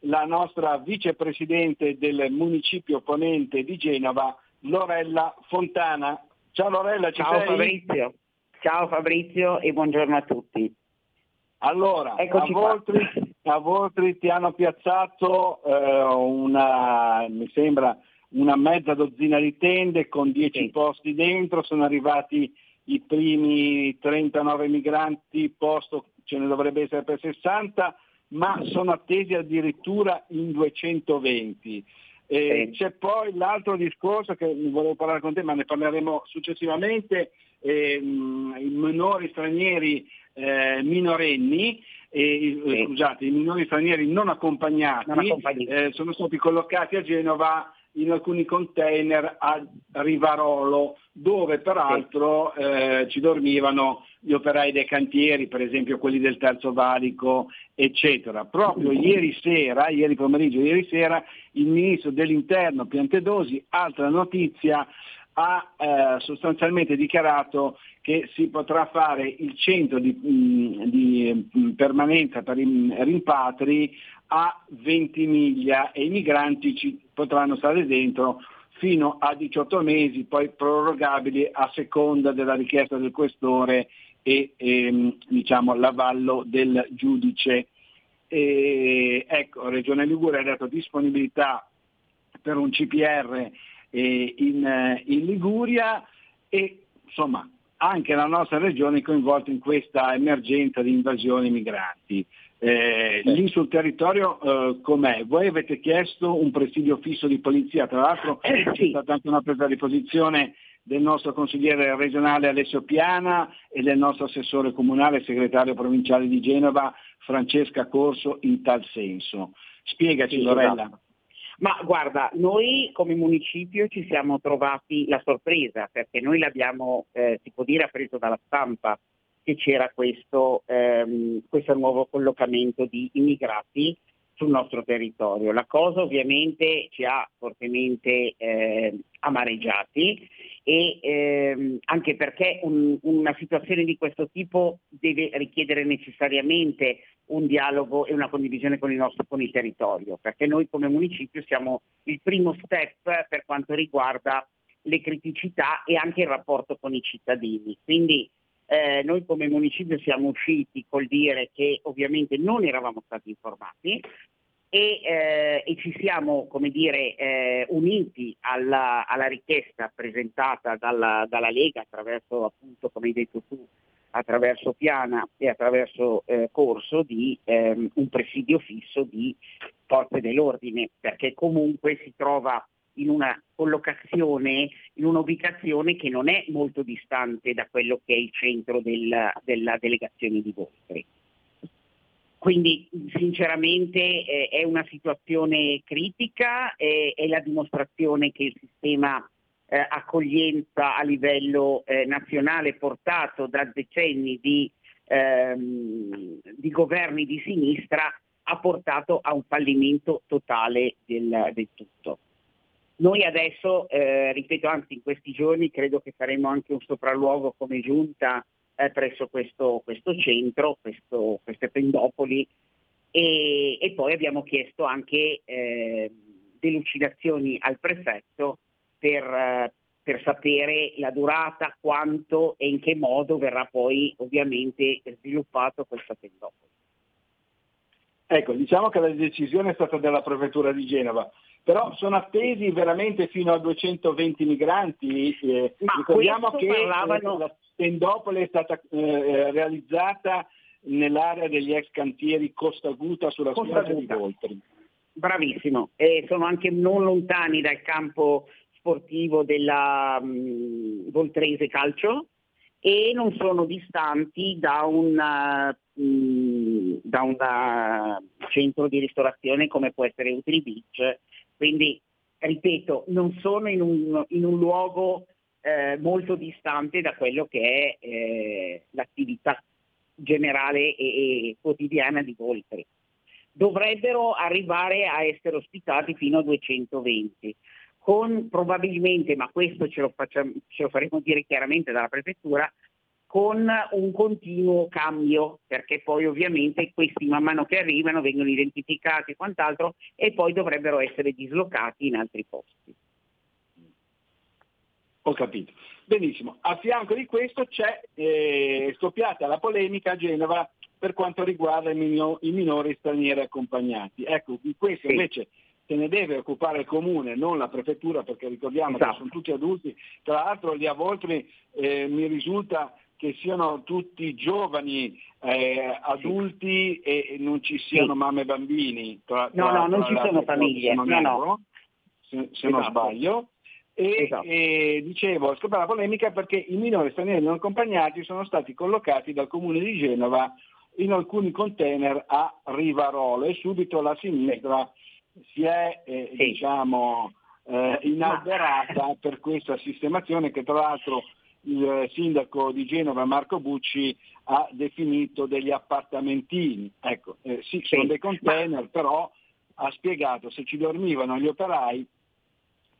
la nostra vicepresidente del municipio ponente di Genova, Lorella Fontana. Ciao Lorella, ci Ciao sei? Fabrizio. Ciao Fabrizio e buongiorno a tutti. Allora, a Eccoci qua. Voltri, a Voltri ti hanno piazzato eh, una, mi sembra, una mezza dozzina di tende con 10 sì. posti dentro, sono arrivati i primi 39 migranti, posto ce ne dovrebbe essere per 60, ma sono attesi addirittura in 220. Eh. C'è poi l'altro discorso che volevo parlare con te, ma ne parleremo successivamente, ehm, i minori stranieri eh, minorenni, eh, scusate, i minori stranieri non accompagnati, non accompagnati. Eh, sono stati collocati a Genova in alcuni container a Rivarolo, dove peraltro eh, ci dormivano gli operai dei cantieri, per esempio quelli del Terzo Valico, eccetera. Proprio ieri sera, ieri pomeriggio, ieri sera, il ministro dell'Interno Piantedosi, altra notizia, ha eh, sostanzialmente dichiarato che si potrà fare il centro di, mm, di mm, permanenza per i rimpatri a 20 miglia e i migranti ci potranno stare dentro fino a 18 mesi, poi prorogabili a seconda della richiesta del questore e ehm, diciamo, l'avallo del giudice. E, ecco, Regione Liguria ha dato disponibilità per un CPR eh, in, in Liguria e insomma anche la nostra regione è coinvolta in questa emergenza di invasione migranti. Eh, lì sul territorio eh, com'è? Voi avete chiesto un presidio fisso di polizia, tra l'altro eh, c'è stata anche una presa di posizione del nostro consigliere regionale Alessio Piana e del nostro assessore comunale e segretario provinciale di Genova Francesca Corso in tal senso. Spiegaci sì, Lorella. Esatto. Ma guarda, noi come municipio ci siamo trovati la sorpresa perché noi l'abbiamo, eh, si può dire, appreso dalla stampa che c'era questo, ehm, questo nuovo collocamento di immigrati sul nostro territorio. La cosa ovviamente ci ha fortemente eh, amareggiati e ehm, anche perché un, una situazione di questo tipo deve richiedere necessariamente un dialogo e una condivisione con il nostro con il territorio, perché noi come municipio siamo il primo step per quanto riguarda le criticità e anche il rapporto con i cittadini. Quindi eh, noi come municipio siamo usciti col dire che ovviamente non eravamo stati informati e, eh, e ci siamo come dire, eh, uniti alla, alla, richiesta presentata dalla, dalla, Lega attraverso appunto, come hai detto tu, attraverso Piana e attraverso eh, Corso di ehm, un presidio fisso di forze dell'ordine, perché comunque si trova in una collocazione, in un'ubicazione che non è molto distante da quello che è il centro del, della delegazione di Vostri. Quindi sinceramente eh, è una situazione critica, eh, è la dimostrazione che il sistema eh, accoglienza a livello eh, nazionale portato da decenni di, ehm, di, governi di sinistra ha portato a un fallimento totale del, del tutto. Noi adesso, eh, ripeto, anzi in questi giorni credo che faremo anche un sopralluogo come giunta eh, presso questo, questo, centro, questo, queste pendopoli e, e, poi abbiamo chiesto anche eh, delucidazioni al prefetto per, per, sapere la durata, quanto e in che modo verrà poi ovviamente sviluppato questa pendopoli. Ecco, diciamo che la decisione è stata della prefettura di Genova però sono attesi veramente fino a 220 migranti. Eh, ricordiamo che parlavano... la Tendopoli è stata eh, realizzata nell'area degli ex cantieri Costa Guta sulla Costa spiaggia di Voltri. Bravissimo, e sono anche non lontani dal campo sportivo della um, Voltrese Calcio e non sono distanti da un, uh, da un uh, centro di ristorazione come può essere Utri Beach quindi, ripeto, non sono in un, in un luogo eh, molto distante da quello che è eh, l'attività generale e, e, quotidiana di Voltri. Dovrebbero arrivare a essere ospitati fino a 220, con probabilmente, ma questo ce lo, facciamo, ce lo faremo dire chiaramente dalla prefettura, con un continuo cambio, perché poi ovviamente questi man mano che arrivano vengono identificati e quant'altro e poi dovrebbero essere dislocati in altri posti. Ho capito. Benissimo. A fianco di questo c'è eh, scoppiata la polemica a Genova per quanto riguarda i, minori, i minori stranieri accompagnati. Ecco, questo sì. invece se ne deve occupare il comune, non la prefettura, perché ricordiamo Esatto. che sono tutti adulti. Tra l'altro gli Avoltri eh, mi risulta che siano tutti giovani eh, adulti e non ci siano Sì. mamme e bambini. Tra, No, tra- no, non tra ci sono famiglie, non no, no. se, se non Esatto. sbaglio. E, Esatto. e dicevo, scoppia la polemica perché i minori stranieri non accompagnati sono stati collocati dal comune di Genova in alcuni container a Rivarolo e subito la sinistra si è eh, diciamo, eh, inalberata per questa sistemazione che tra l'altro il sindaco di Genova Marco Bucci ha definito degli appartamentini. Ecco, eh, sì, sono dei container, però ha spiegato se ci dormivano gli operai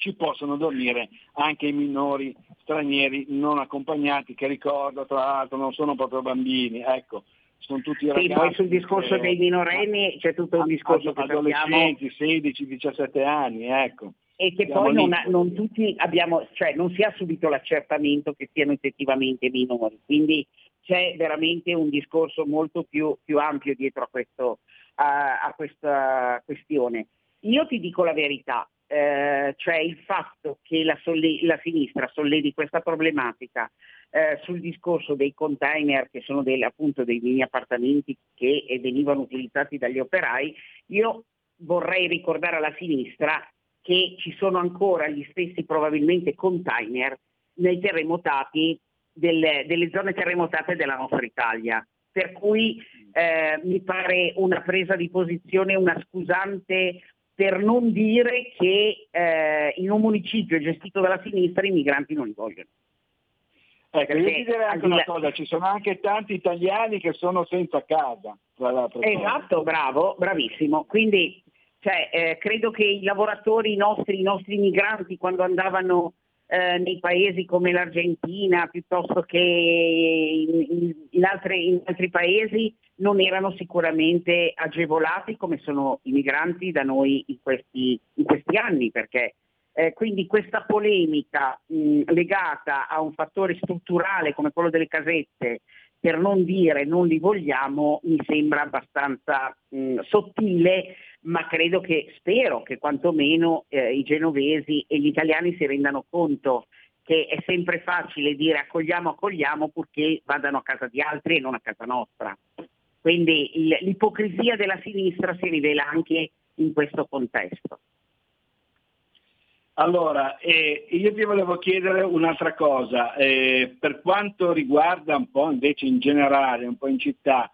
ci possono dormire anche i minori stranieri non accompagnati, che ricordo tra l'altro non sono proprio bambini, ecco, sono tutti Sì, ragazzi. poi sul discorso eh, dei minorenni c'è tutto un discorso che sappiamo adolescenti, 16-17 anni, ecco. E che Siamo poi non, ha- non tutti abbiamo, cioè non si ha subito l'accertamento che siano effettivamente minori, quindi c'è veramente un discorso molto più, più ampio dietro a, questo, a, a questa questione. Io ti dico la verità, eh, cioè il fatto che la, solle- la sinistra sollevi questa problematica eh, sul discorso dei container che sono delle- appunto dei mini appartamenti che venivano utilizzati dagli operai, io vorrei ricordare alla sinistra che ci sono ancora gli stessi probabilmente container nei terremotati delle, delle zone terremotate della nostra Italia. Per cui eh, mi pare una presa di posizione, una scusante per non dire che eh, in un municipio gestito dalla sinistra i migranti non li vogliono. Ecco, io ti direi anche una cosa, ci sono anche tanti italiani che sono senza casa. Esatto, bravo, bravissimo. Quindi cioè, eh, credo che i lavoratori nostri, i nostri migranti, quando andavano eh, nei paesi come l'Argentina piuttosto che in, in- altri, in altri paesi, non erano sicuramente agevolati come sono i migranti da noi in questi, in questi anni, perché eh, quindi questa polemica mh, legata a un fattore strutturale come quello delle casette, per non dire non li vogliamo, mi sembra abbastanza mh, sottile, ma credo che, spero che quantomeno eh, i genovesi e gli italiani si rendano conto che è sempre facile dire accogliamo, accogliamo, purché vadano a casa di altri e non a casa nostra. Quindi il- l'ipocrisia della sinistra si rivela anche in questo contesto. Allora, eh, io ti volevo chiedere un'altra cosa, eh, per quanto riguarda un po' invece in generale, un po' in città,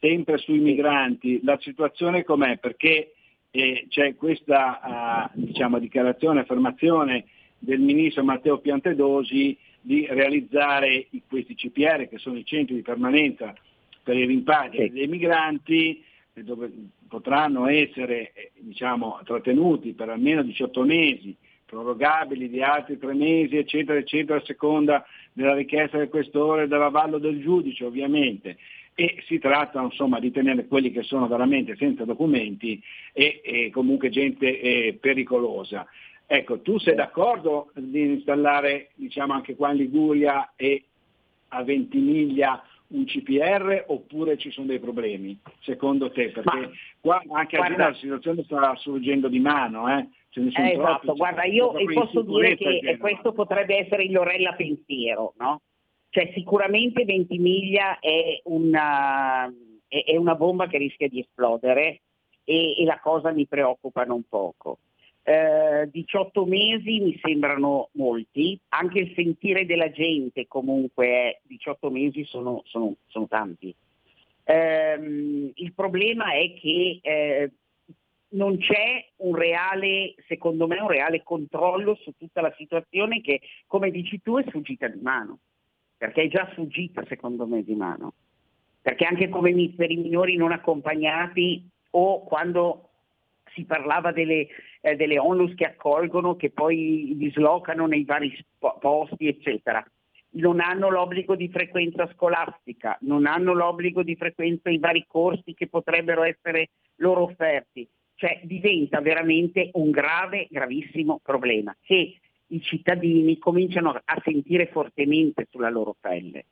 sempre sui migranti, la situazione com'è? Perché eh, c'è questa ah, diciamo, dichiarazione, affermazione del ministro Matteo Piantedosi di realizzare questi CPR, che sono i centri di permanenza per i rimpatri dei migranti, eh, dove potranno essere eh, diciamo, trattenuti per almeno 18 mesi, prorogabili di altri tre mesi, eccetera, eccetera, a seconda della richiesta del questore e dell'avallo del giudice, ovviamente. E si tratta insomma di tenere quelli che sono veramente senza documenti e, e comunque gente eh, pericolosa. Ecco, tu sei d'accordo di installare diciamo anche qua in Liguria e a Ventimiglia un CPR oppure ci sono dei problemi secondo te? Perché qua anche a Gina la situazione sta sorgendo di mano, eh? Eh, esatto, guarda, io posso dire che questo potrebbe essere il Lorella pensiero, no? Cioè sicuramente Ventimiglia è una, è, è una bomba che rischia di esplodere e, e la cosa mi preoccupa non poco. Eh, 18 mesi mi sembrano molti, anche il sentire della gente comunque è 18 mesi sono, sono- sono tanti. Ehm, il problema è che eh, non c'è un reale, secondo me, un reale controllo su tutta la situazione che, come dici tu, è sfuggita di mano, perché è già sfuggita, secondo me, di mano. Perché anche come per i minori non accompagnati o quando si parlava delle, eh, delle onlus che accolgono, che poi dislocano nei vari posti, eccetera. Non hanno l'obbligo di frequenza scolastica, non hanno l'obbligo di frequenza ai vari corsi che potrebbero essere loro offerti. Cioè diventa veramente un grave, gravissimo problema che i cittadini cominciano a sentire fortemente sulla loro pelle.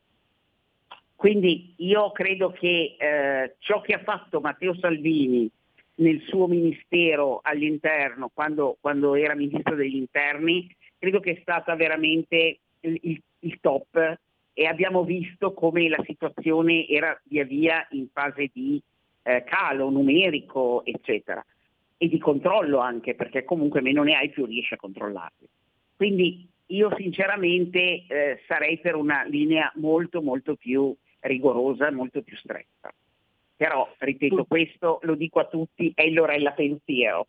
Quindi io credo che eh, ciò che ha fatto Matteo Salvini nel suo ministero all'interno, quando, quando, era ministro degli interni, credo che è stata veramente il, il, il top e abbiamo visto come la situazione era via via in fase di eh, calo numerico, eccetera, e di controllo anche, perché comunque meno ne hai più riesci a controllarli. Quindi io sinceramente eh, sarei per una linea molto molto più rigorosa, molto più stretta. Però, ripeto, questo lo dico a tutti, è il Lorella pensiero.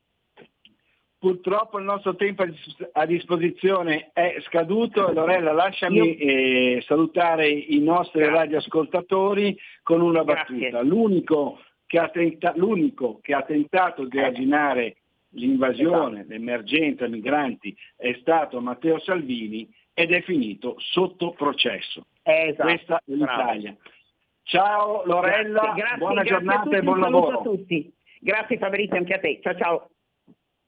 Purtroppo il nostro tempo a disposizione è scaduto. Lorella, lasciami eh, salutare i nostri Grazie. radioascoltatori con una battuta. L'unico che, ha tenta- l'unico che ha tentato di arginare l'invasione, esatto. l'emergenza migranti è stato Matteo Salvini ed è finito sotto processo. Esatto. Questa è l'Italia. Bravo. Ciao Lorella, grazie, grazie, buona grazie giornata e buon lavoro. a tutti. Grazie Fabrizio, anche a te. Ciao ciao.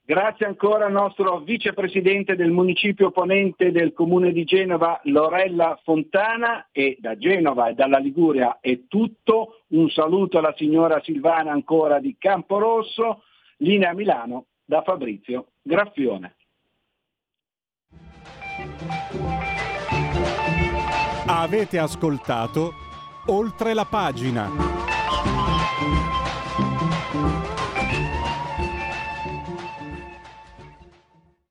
Grazie ancora al nostro vicepresidente del municipio ponente del comune di Genova, Lorella Fontana, e da Genova e dalla Liguria è tutto. Un saluto alla signora Silvana ancora di Camporosso, linea Milano da Fabrizio Graffione. Avete ascoltato oltre la pagina.